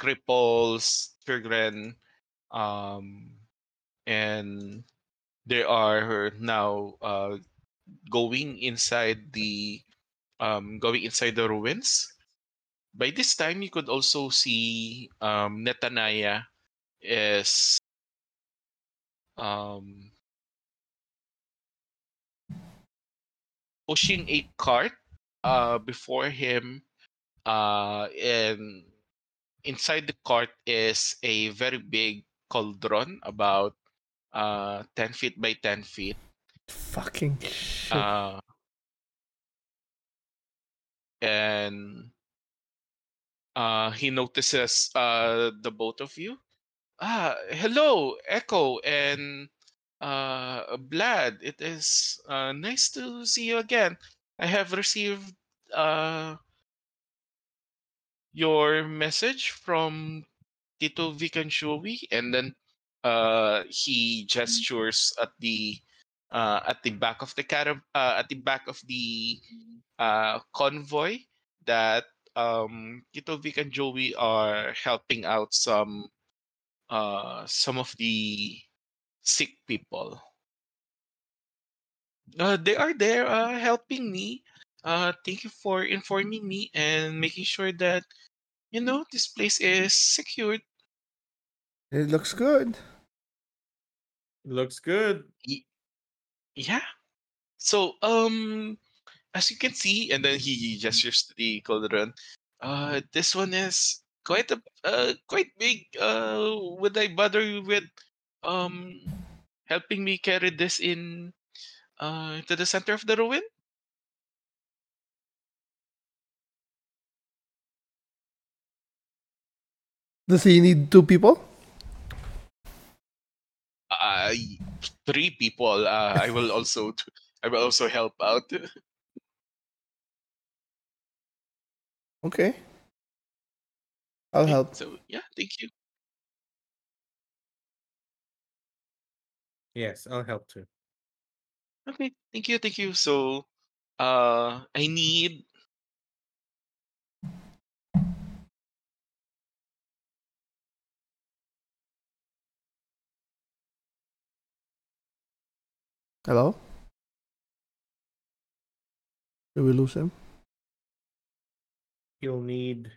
cripples children um and they are now uh going inside the um going inside the ruins. By this time you could also see um is um pushing a cart uh before him uh and inside the cart is a very big cauldron about uh 10 feet by 10 feet Fucking shit. uh and uh he notices uh the both of you ah hello echo and uh Vlad it is uh nice to see you again. I have received uh your message from Tito Vicanshui and Joey, and then uh he gestures at the uh at the back of the carav- uh, at the back of the uh convoy that um Tito Vic and Joey are helping out some uh some of the sick people. Uh, they are there uh, helping me. Uh, thank you for informing me and making sure that you know this place is secured. It looks good. It looks good. Yeah. So um as you can see, and then he gestures to the cauldron. Uh this one is quite a uh quite big. Uh would I bother you with um helping me carry this in uh to the center of the ruin? Does he need two people? Uh three people. Uh I will also [laughs] I will also help out. Okay. I'll Okay, help. So yeah, thank you. Yes, I'll help too. Okay, thank you, thank you. So uh I need Hello? Did we lose him? You'll need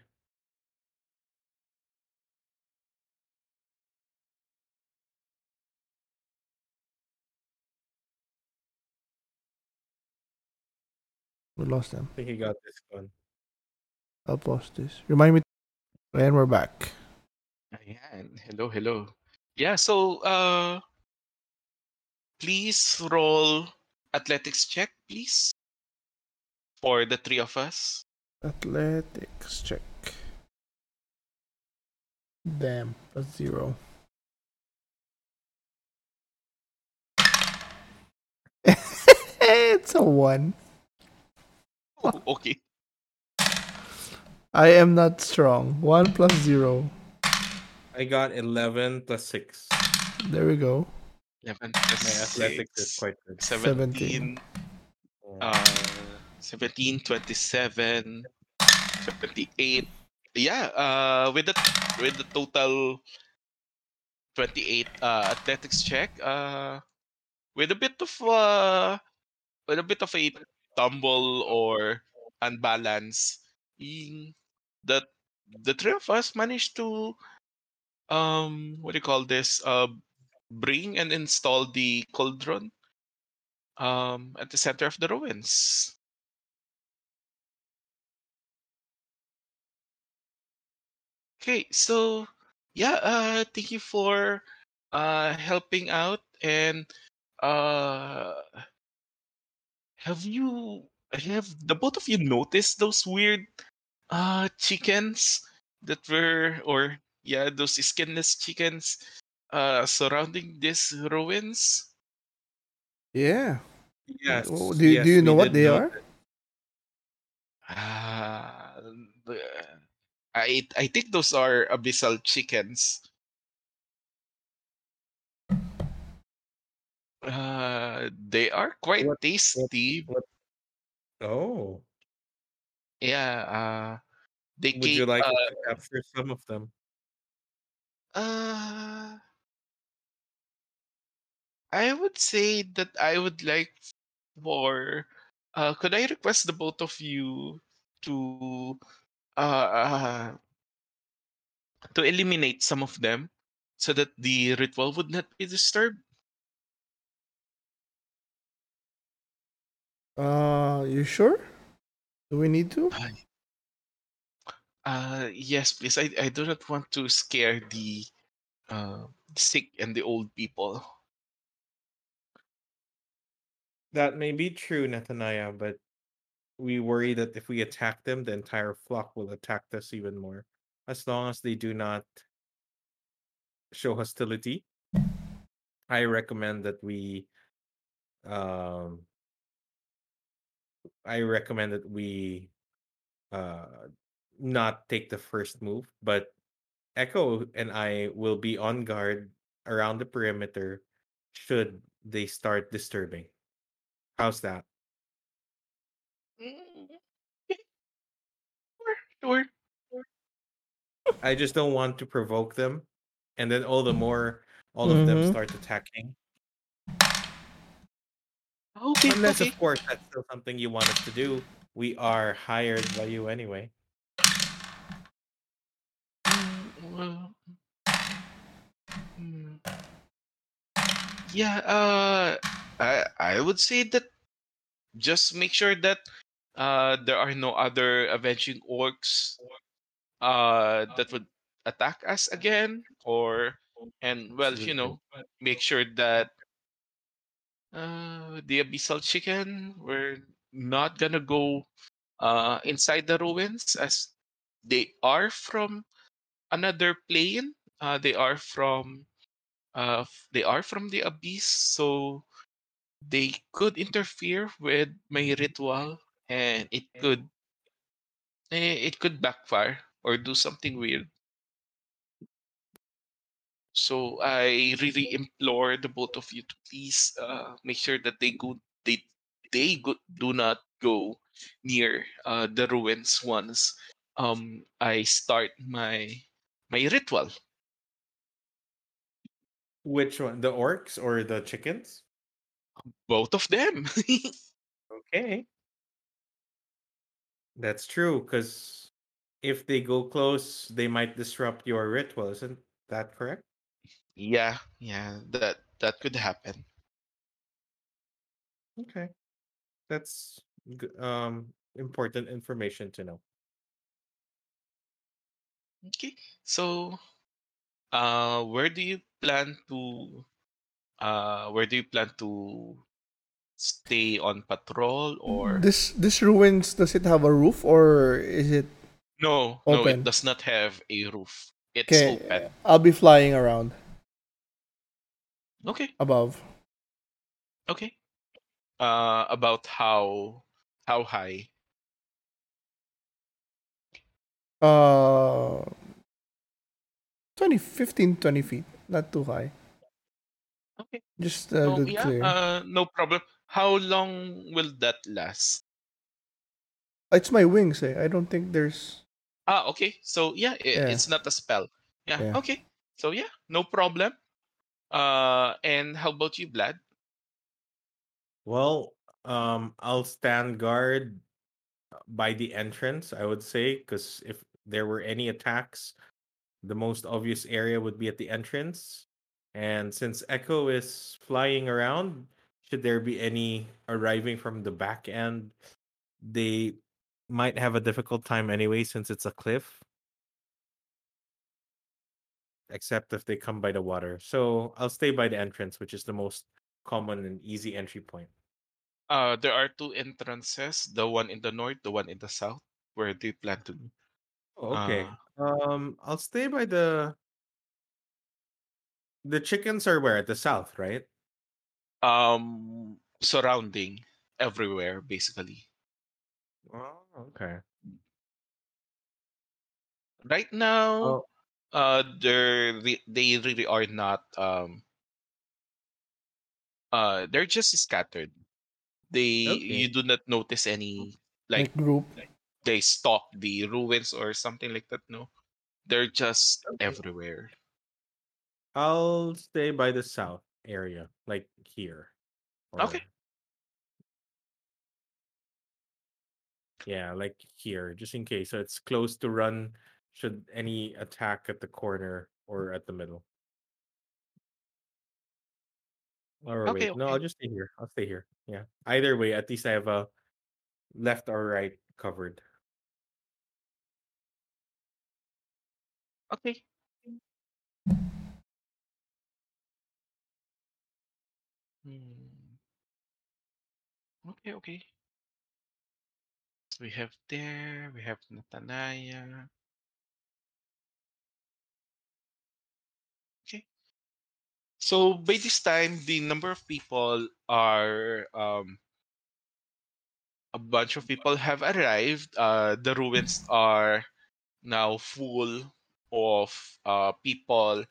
We lost them. I think he got this one. I'll post this. Remind me. And we're back. Ayan. Hello, hello. Yeah, so uh please roll athletics check, please. For the three of us. Athletics check. Damn, that's zero. [laughs] it's a one. [laughs] Okay. I am not strong. One plus zero. I got 11 plus 6. There we go. 11 My plus athletics is six, quite good. 17, 17. uh, 17, 27, 78. Yeah, uh, with the with the total 28 uh, athletics check, uh, with a bit of uh, with a bit of a tumble or unbalance, the the three of us managed to um what do you call this? Uh bring and install the cauldron um at the center of the ruins. Okay, so yeah, uh thank you for uh helping out and uh have you have the both of you noticed those weird uh chickens that were or yeah, those skinless chickens uh surrounding these ruins? Yeah. Yes. Oh, do, you- yes, do you know what they note are? it. Ah, I I think those are abyssal chickens. Uh, they are quite What- tasty. Oh. Yeah. Uh, they Would you like uh, to capture some of them? uh, I would say that I would like for. Uh, could I request the both of you to uh, uh to eliminate some of them so that the ritual would not be disturbed? Uh, you sure? Do we need to? Uh, yes, please. I, I do not want to scare the uh, sick and the old people. That may be true, Nethaniah, but we worry that if we attack them, the entire flock will attack us even more. As long as they do not show hostility, I recommend that we um I recommend that we uh not take the first move, but Echo and I will be on guard around the perimeter should they start disturbing. How's that? Mm, Sure, sure. I just don't want to provoke them, and then all the more all of them Mhm. start attacking. Okay, Unless, okay. of course, that's still something you want us to do. We are hired by you anyway. Mm, well, Hmm. Yeah, uh, I I would say that just make sure that uh there are no other avenging orcs uh that would attack us again or and well you know make sure that uh the abyssal chicken we're not gonna go uh inside the ruins as they are from another plane. Uh they are from uh they are from the abyss so they could interfere with my ritual and it could eh, it could backfire or do something weird so i really implore the both of you to please uh make sure that they go they they go, do not go near uh the ruins once um i start my my ritual Which one? The orcs or the chickens? both of them [laughs] Okay. That's true, because if they go close, they might disrupt your ritual. Isn't that correct? Yeah yeah that that could happen Okay. That's um important information to know. Okay. So, uh, where do you plan to uh where do you plan to stay on patrol or This this ruins does it have a roof or is it no, no, it does not have a roof. It's okay? open. I'll be flying around Okay. above. Okay. Uh about how how high? Uh 20 15 20 feet, not too high. Okay. Just a So yeah, clear. uh no problem. How long will that last? it's my wings, eh. I don't think there's Ah, okay. So yeah, i Yeah. it's not a spell. Yeah, Yeah. okay. So yeah, no problem. Uh and how about you, Vlad? Well, um, I'll stand guard by the entrance, I would say, because if there were any attacks, the most obvious area would be at the entrance. And since Echo is flying around, should there be any arriving from the back end, they might have a difficult time anyway, since it's a cliff. Except if they come by the water. So I'll stay by the entrance, which is the most common and easy entry point. Uh, there are two entrances, the one in the north, the one in the south. Where do you plan to? Oh, okay. Uh, Um, I'll stay by the the chickens are where at the south, right? um, surrounding everywhere, basically. Oh, okay. Right now, Oh, uh, they're they really are not. Um, uh, they're just scattered. They Okay. you do not notice any like like group. they stalk the ruins or something like that. No, they're just Okay. everywhere. I'll stay by the south area, like here. Okay. Yeah, like here, just in case. So it's close to run should any attack at the corner or at the middle. Or Okay. wait, no, I'll Okay. just stay here. I'll stay here. Yeah. Either way, at least I have a left or right covered. Okay. Hmm. Okay. Okay. So we have there. We have Nethaniah. So by this time, the number of people are um, a bunch of people have arrived. Uh, the ruins are now full of uh, people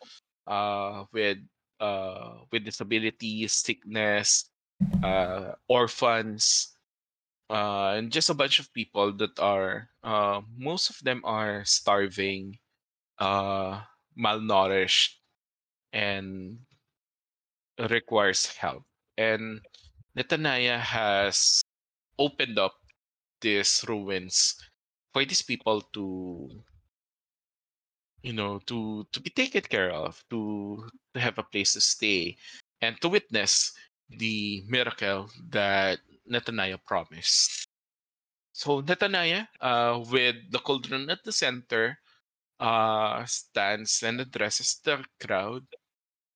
uh, with uh, with disabilities, sickness, uh, orphans, uh, and just a bunch of people that are most of them are starving, malnourished, and requires help. And Nethaniah has opened up these ruins for these people to you know, to to be taken care of, to to have a place to stay, and to witness the miracle that Nethaniah promised. So Nethaniah, uh, with the cauldron at the center, uh, stands and addresses the crowd,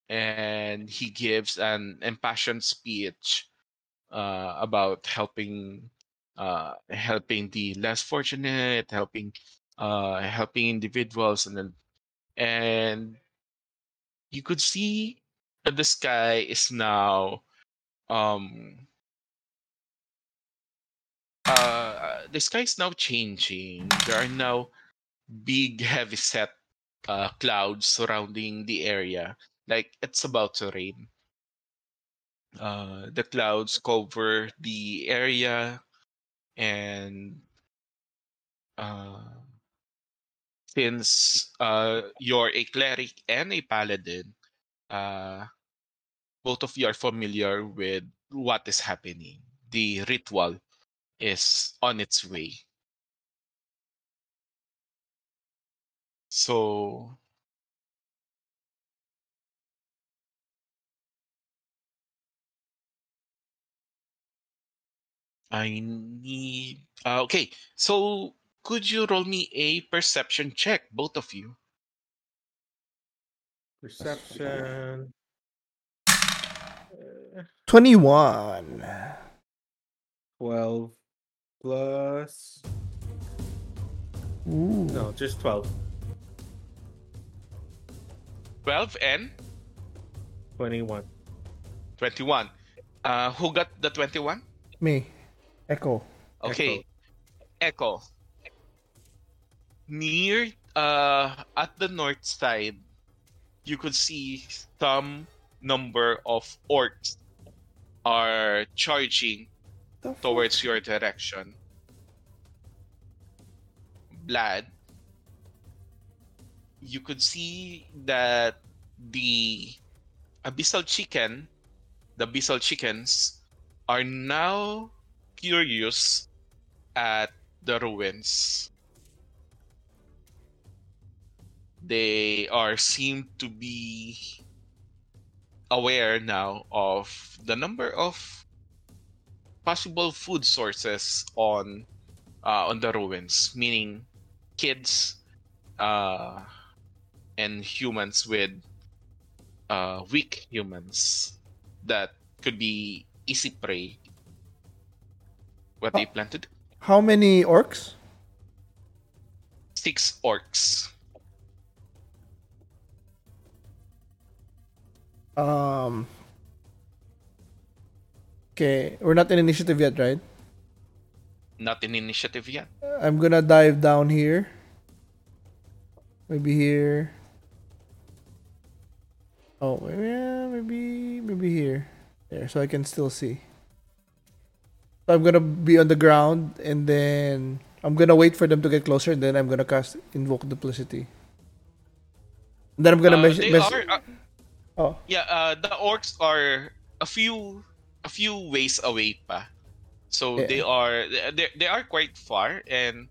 and he gives an impassioned speech uh, about helping uh, helping the less fortunate, helping uh, helping individuals, and then and you could see that the sky is now um uh the sky is now changing. There are now big heavy set uh, clouds surrounding the area, like it's about to rain. Uh, the clouds cover the area, and uh, since uh, you're a cleric and a paladin, uh, both of you are familiar with what is happening. The ritual is on its way. So I need. Uh, okay, so could you roll me a perception check, both of you? Perception. Uh, 21. 12 plus. Ooh. No, just 12. 12 and 21. 21. Uh, who got the 21? Me. Echo. Okay. Echo. Near uh at the north side, you could see some number of orcs are charging towards your direction. Vlad, you could see that the abyssal chicken, the abyssal chickens, are now curious at the ruins. They are seem to be aware now of the number of possible food sources on uh, on the ruins, meaning kids uh, and humans with uh, weak humans that could be easy prey. What they plan to? How many orcs? Six orcs. Um. Okay, we're not in initiative yet, right? Not in initiative yet. I'm gonna dive down here. Maybe here. Oh, yeah, maybe maybe here. There, so I can still see. So I'm gonna be on the ground, and then I'm gonna wait for them to get closer, and then I'm gonna cast invoke duplicity. And then I'm gonna Uh, they mes- uh, Oh, yeah, uh, the orcs are a few a few ways away pa. So Yeah. they are they they are quite far and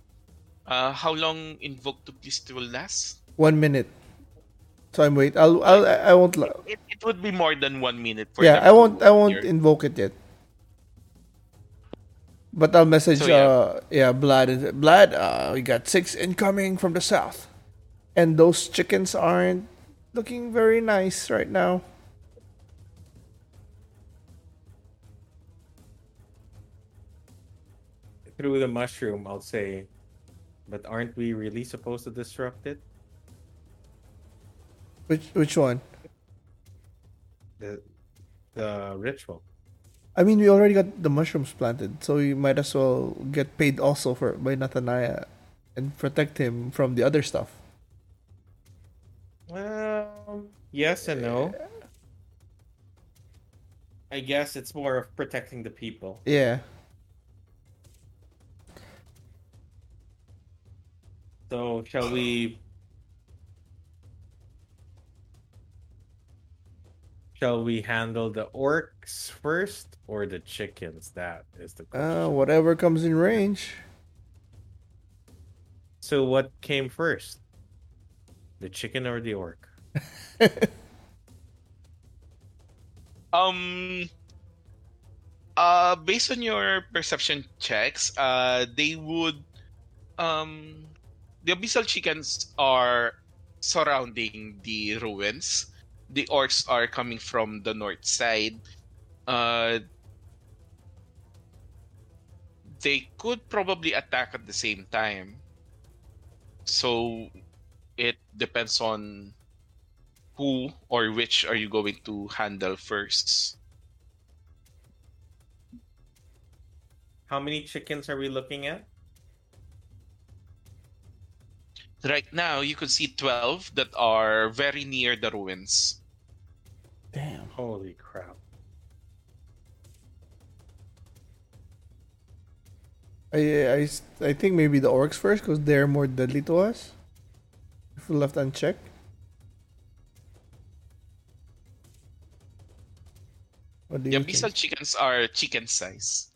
uh, how long invoke please will last? one minute. So I'm wait. I'll I'll I won't. la- It, it would be more than one minute for Yeah, I won't. I won't hear. invoke it yet. But I'll message. So, yeah. uh, yeah, Vlad. and- Vlad. Uh, we got six incoming from the south, and those chickens aren't looking very nice right now. Through the mushroom, I'll say. But aren't we really supposed to disrupt it? Which which one? The the ritual. I mean, we already got the mushrooms planted, so we might as well get paid also for by Nethaniah and protect him from the other stuff. Well, yes and no. I guess it's more of protecting the people. Yeah. So shall we Shall we handle the orcs first or the chickens? That is the question. Uh, whatever comes in range. So what came first? The chicken or the orc? [laughs] Um. Uh, based on your perception checks, uh, they would, um, the abyssal chickens are surrounding the ruins. The orcs are coming from the north side. Uh, they could probably attack at the same time. So, it depends on who or which are you going to handle first. How many chickens are we looking at? Right now, you could see 12 that are very near the ruins. Damn. Holy crap. I, I, I think maybe the orcs first because they're more deadly to us. If we left unchecked. What do The you abyssal think? chickens are chicken size,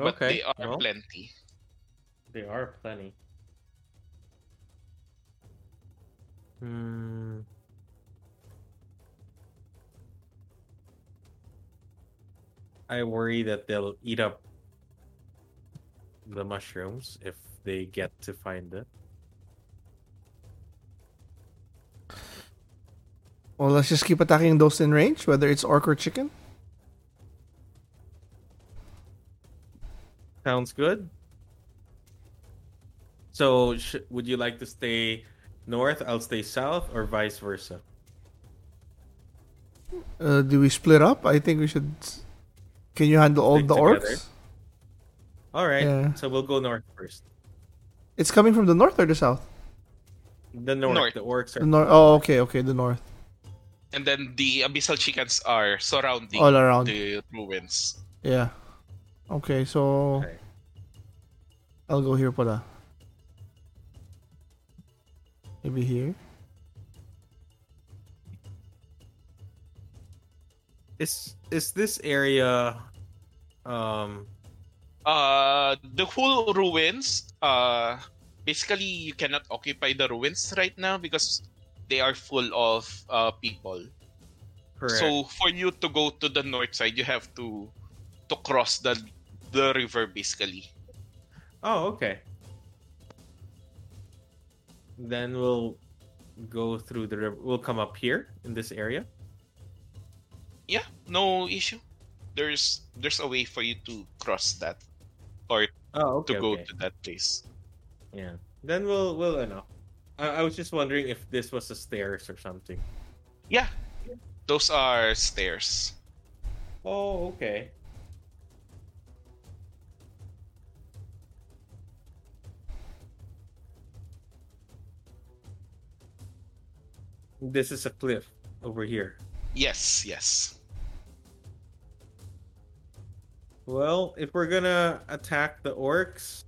but Okay. they are well, plenty. There are plenty. Hmm. I worry that they'll eat up the mushrooms if they get to find it. Well, let's just keep attacking those in range, whether it's orc or chicken. Sounds good. So, sh- would you like to stay north? I'll stay south, or vice versa. Uh, do we split up? I think we should. Can you handle all Stick the together. orcs? All right. Yeah. So we'll go north first. It's coming from the north or the south? The north. North. The orcs are The north. Oh, okay, okay, the north. And then the abyssal chickens are surrounding All around. the ruins. Yeah. Okay, so Okay. I'll go here for pala. Maybe here. Is is this area um Uh, the whole ruins, uh, basically you cannot occupy the ruins right now because they are full of uh, people. correct? So for you to go to the north side, you have to to cross the the river basically. oh, okay. Then we'll go through the river. We'll come up here in this area. Yeah, no issue. There's there's a way for you to cross that or Oh, to go okay. to that place. Yeah. Then we'll we'll know. I, I was just wondering if this was a stairs or something. Yeah, those are stairs. Oh, okay. This is a cliff over here. Yes, yes. Well, if we're gonna attack the orcs,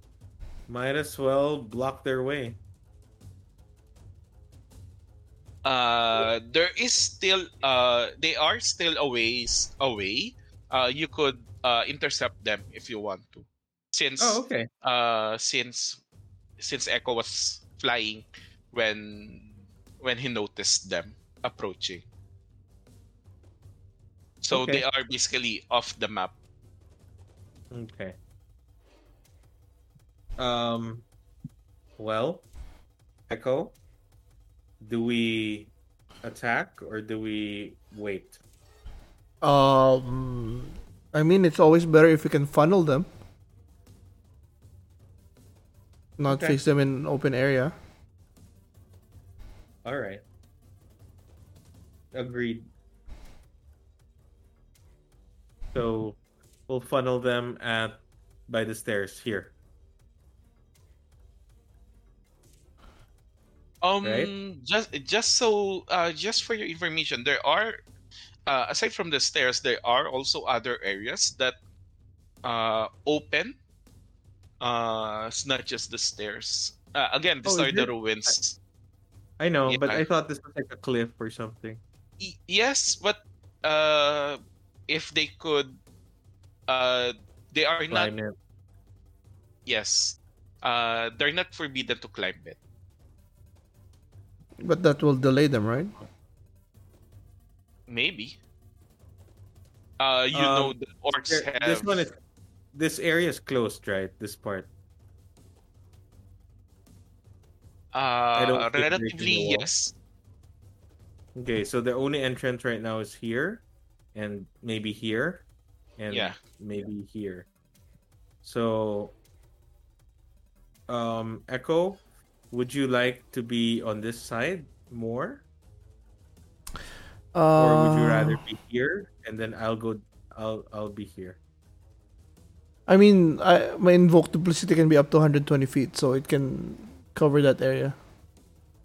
might as well block their way. Uh, there is still uh, they are still a ways away. Uh, you could uh intercept them if you want to, since Oh, okay. uh since since Echo was flying when when he noticed them approaching. So Okay. they are basically off the map. Okay. Um. Well, Echo, do we attack or do we wait? Um, I mean, it's always better if we can funnel them, not Okay. face them in an open area. All right. Agreed. So we'll funnel them at by the stairs here. Um, Right. just just so uh, just for your information, there are uh, aside from the stairs, there are also other areas that uh open. Uh, it's not just the stairs. Uh, again, these Oh, are is the it? ruins. I know, but Yeah. I thought this was like a cliff or something. Y- yes, but uh, if they could, uh, they are not it. Yes. Uh, they're not forbidden to climb it. But that will delay them, right? Maybe. Uh, you know Um, the orcs have. This one is this area is closed, right? This part. Uh, don't think breaking the relatively yes. Okay, so the only entrance right now is here, and maybe here, and Yeah. maybe here. So, um, Echo, would you like to be on this side more, Uh, or would you rather be here and then I'll go? I'll I'll be here. I mean, I, my invoke duplicity can be up to 120 feet, so it can cover that area.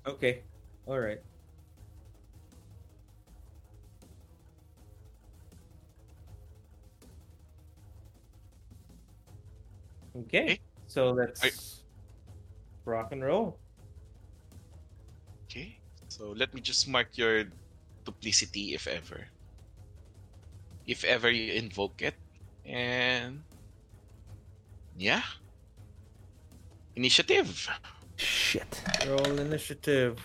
Okay, all right. Okay, Okay. so let's rock and roll. Okay. So let me just mark your duplicity if ever. If ever you invoke it. And yeah. Initiative. Shit. Roll initiative.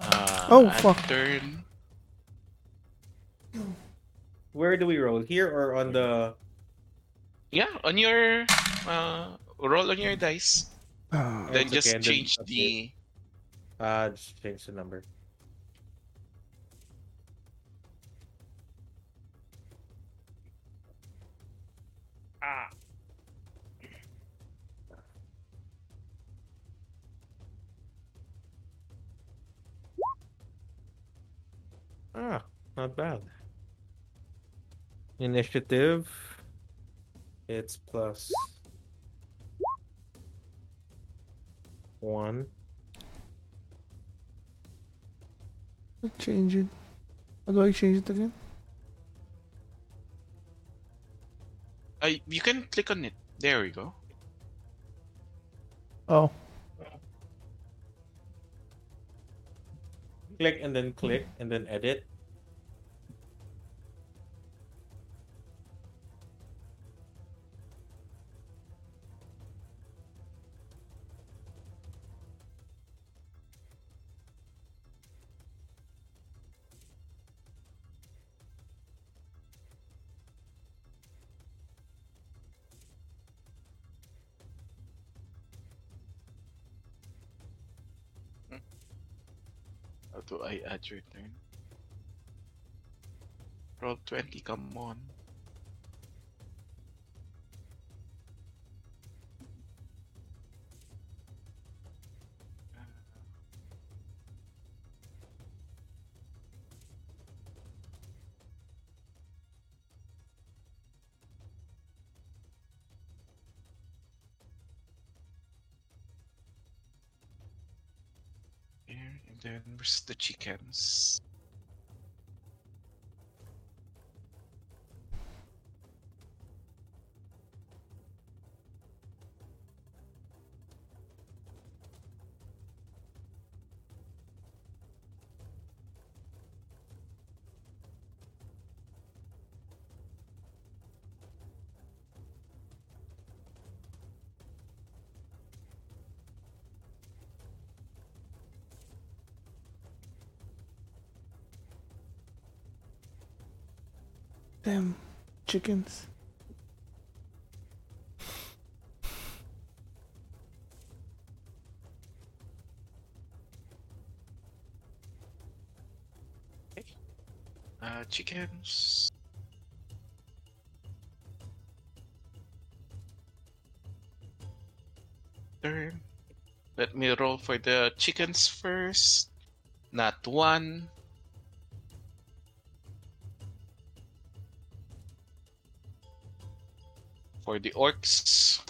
Uh, Oh, fuck. Turn. Where do we roll? Here or on the? Yeah, on your uh, roll on your dice. Ah, [sighs] then just okay, and then change update. the Uh, just change the number. Ah, not bad. Initiative. It's plus one. change it. How do I change it again? uh, you can click on it. There we go. Oh, click and then click and then edit. Do I your turn? Roll 20, come on. Where's the chickens? Damn chickens. Uh, chickens. Turn. Let me roll for the chickens first. Not one. For the orcs.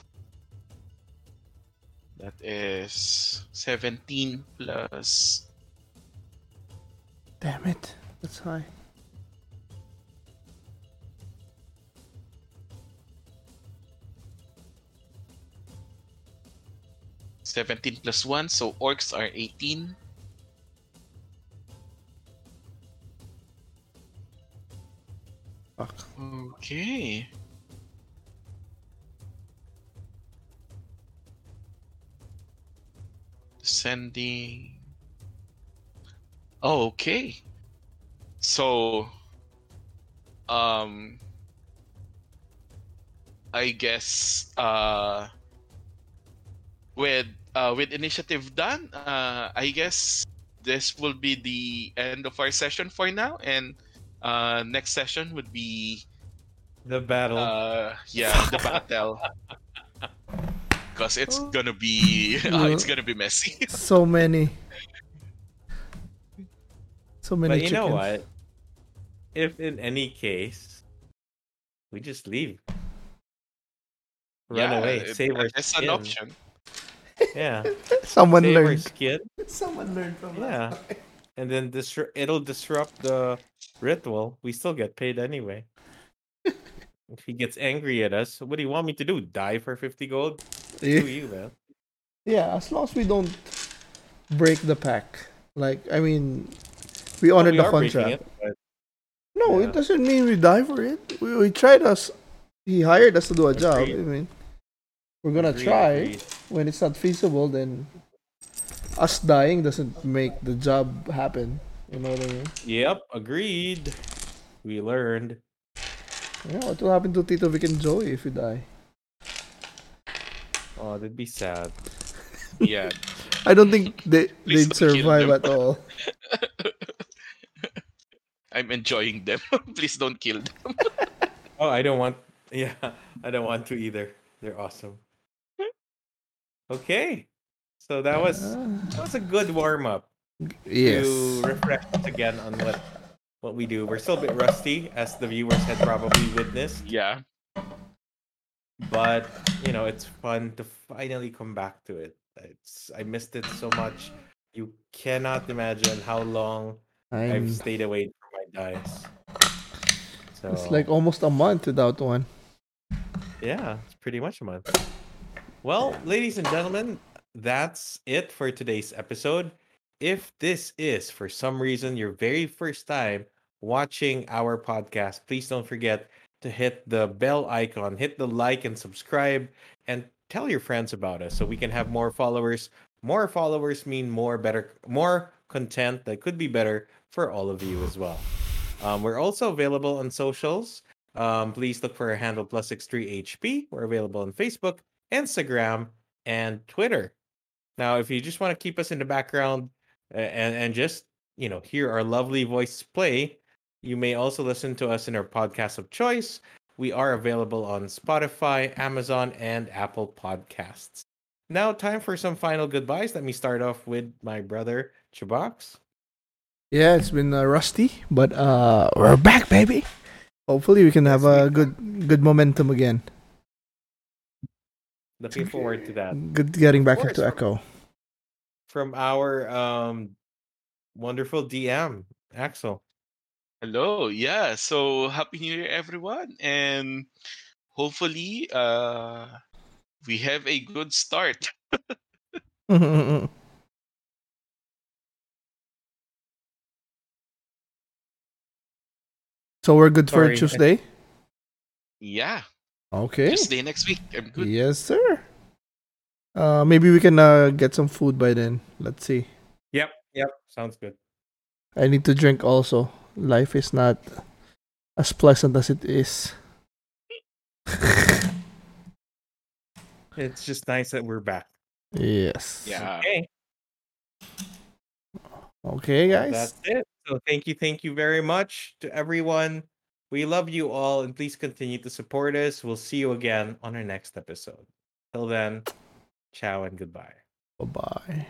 That is 17 plus Damn it. That's high. Seventeen plus one, so orcs are eighteen. Fuck. Okay. Sending. Oh, okay. So, um, I guess uh, with uh, with initiative done, uh, I guess this will be the end of our session for now, and uh, next session would be The battle. uh, yeah the [laughs] battle. Because it's gonna be [laughs] uh, it's gonna be messy. [laughs] So many. So many but you know what? If in any case, we just leave. Run Yeah, away. it- Save our It's skin. an option. Yeah. [laughs] Someone Save our learned. skin. Someone learned from that. Yeah. And then disru- it'll disrupt the ritual. We still get paid anyway. if he gets angry at us, what do you want me to do? Die for 50 gold? Yeah. Do you, man? Yeah, as long as we don't break the pack. Like, I mean, we honor we the contract. it, No, Yeah. it doesn't mean we die for it. We, we tried us. He hired us to do a job. I mean, we're gonna agreed, try. agreed. When it's not feasible, then us dying doesn't make the job happen. You know what I mean? Yep, agreed. We learned. Yeah, what will happen to Tito Vic and Joey if we die? Oh, that'd be sad. Yeah. I don't think they [laughs] Please they'd don't kill survive them. at all. [laughs] I'm enjoying them. [laughs] Please don't kill them. Oh, I don't want. Yeah, I don't want to either. They're awesome. Okay, so that was ah. that was a good warm up yes. to refresh us again on what what we do. We're still a bit rusty, as the viewers had probably witnessed, Yeah. But you know it's fun to finally come back to it. It's I missed it so much. You cannot imagine how long I'm, I've stayed away from my dice. So it's like almost a month without one. Yeah, it's pretty much a month. Well, ladies and gentlemen, that's it for today's episode. If this is, for some reason, your very first time watching our podcast, please don't forget to hit the bell icon, hit the like and subscribe, and tell your friends about us so we can have more followers. More followers mean more better, more content that could be better for all of you as well. Um, we're also available on socials. Um, please look for our handle plus six three HP. We're available on Facebook, Instagram, and Twitter. Now, if you just want to keep us in the background and and just you know hear our lovely voice play, you may also listen to us in our podcast of choice. We are available on Spotify, Amazon, and Apple Podcasts. Now, time for some final goodbyes. Let me start off with my brother Chubox. Yeah, it's been uh, rusty, but uh, we're back, baby. Hopefully, we can have a good good momentum again. Looking forward to that. Good getting back course, into Echo. From our um, wonderful DM, Axel. Hello. Yeah. So happy New Year, everyone, and hopefully, uh, we have a good start. [laughs] so we're good for Sorry, I- Tuesday. Yeah. Okay. Tuesday next week. I'm good. Yes, sir. Uh, maybe we can uh, get some food by then. Let's see. Yep, yep, sounds good. I need to drink also. Life is not as pleasant as it is. [laughs] It's just nice that we're back. yes. Yeah. Okay, Okay, guys. that's it. So thank you, thank you very much to everyone. We love you all, and please continue to support us. We'll see you again on our next episode. Till then, ciao and goodbye. Bye bye.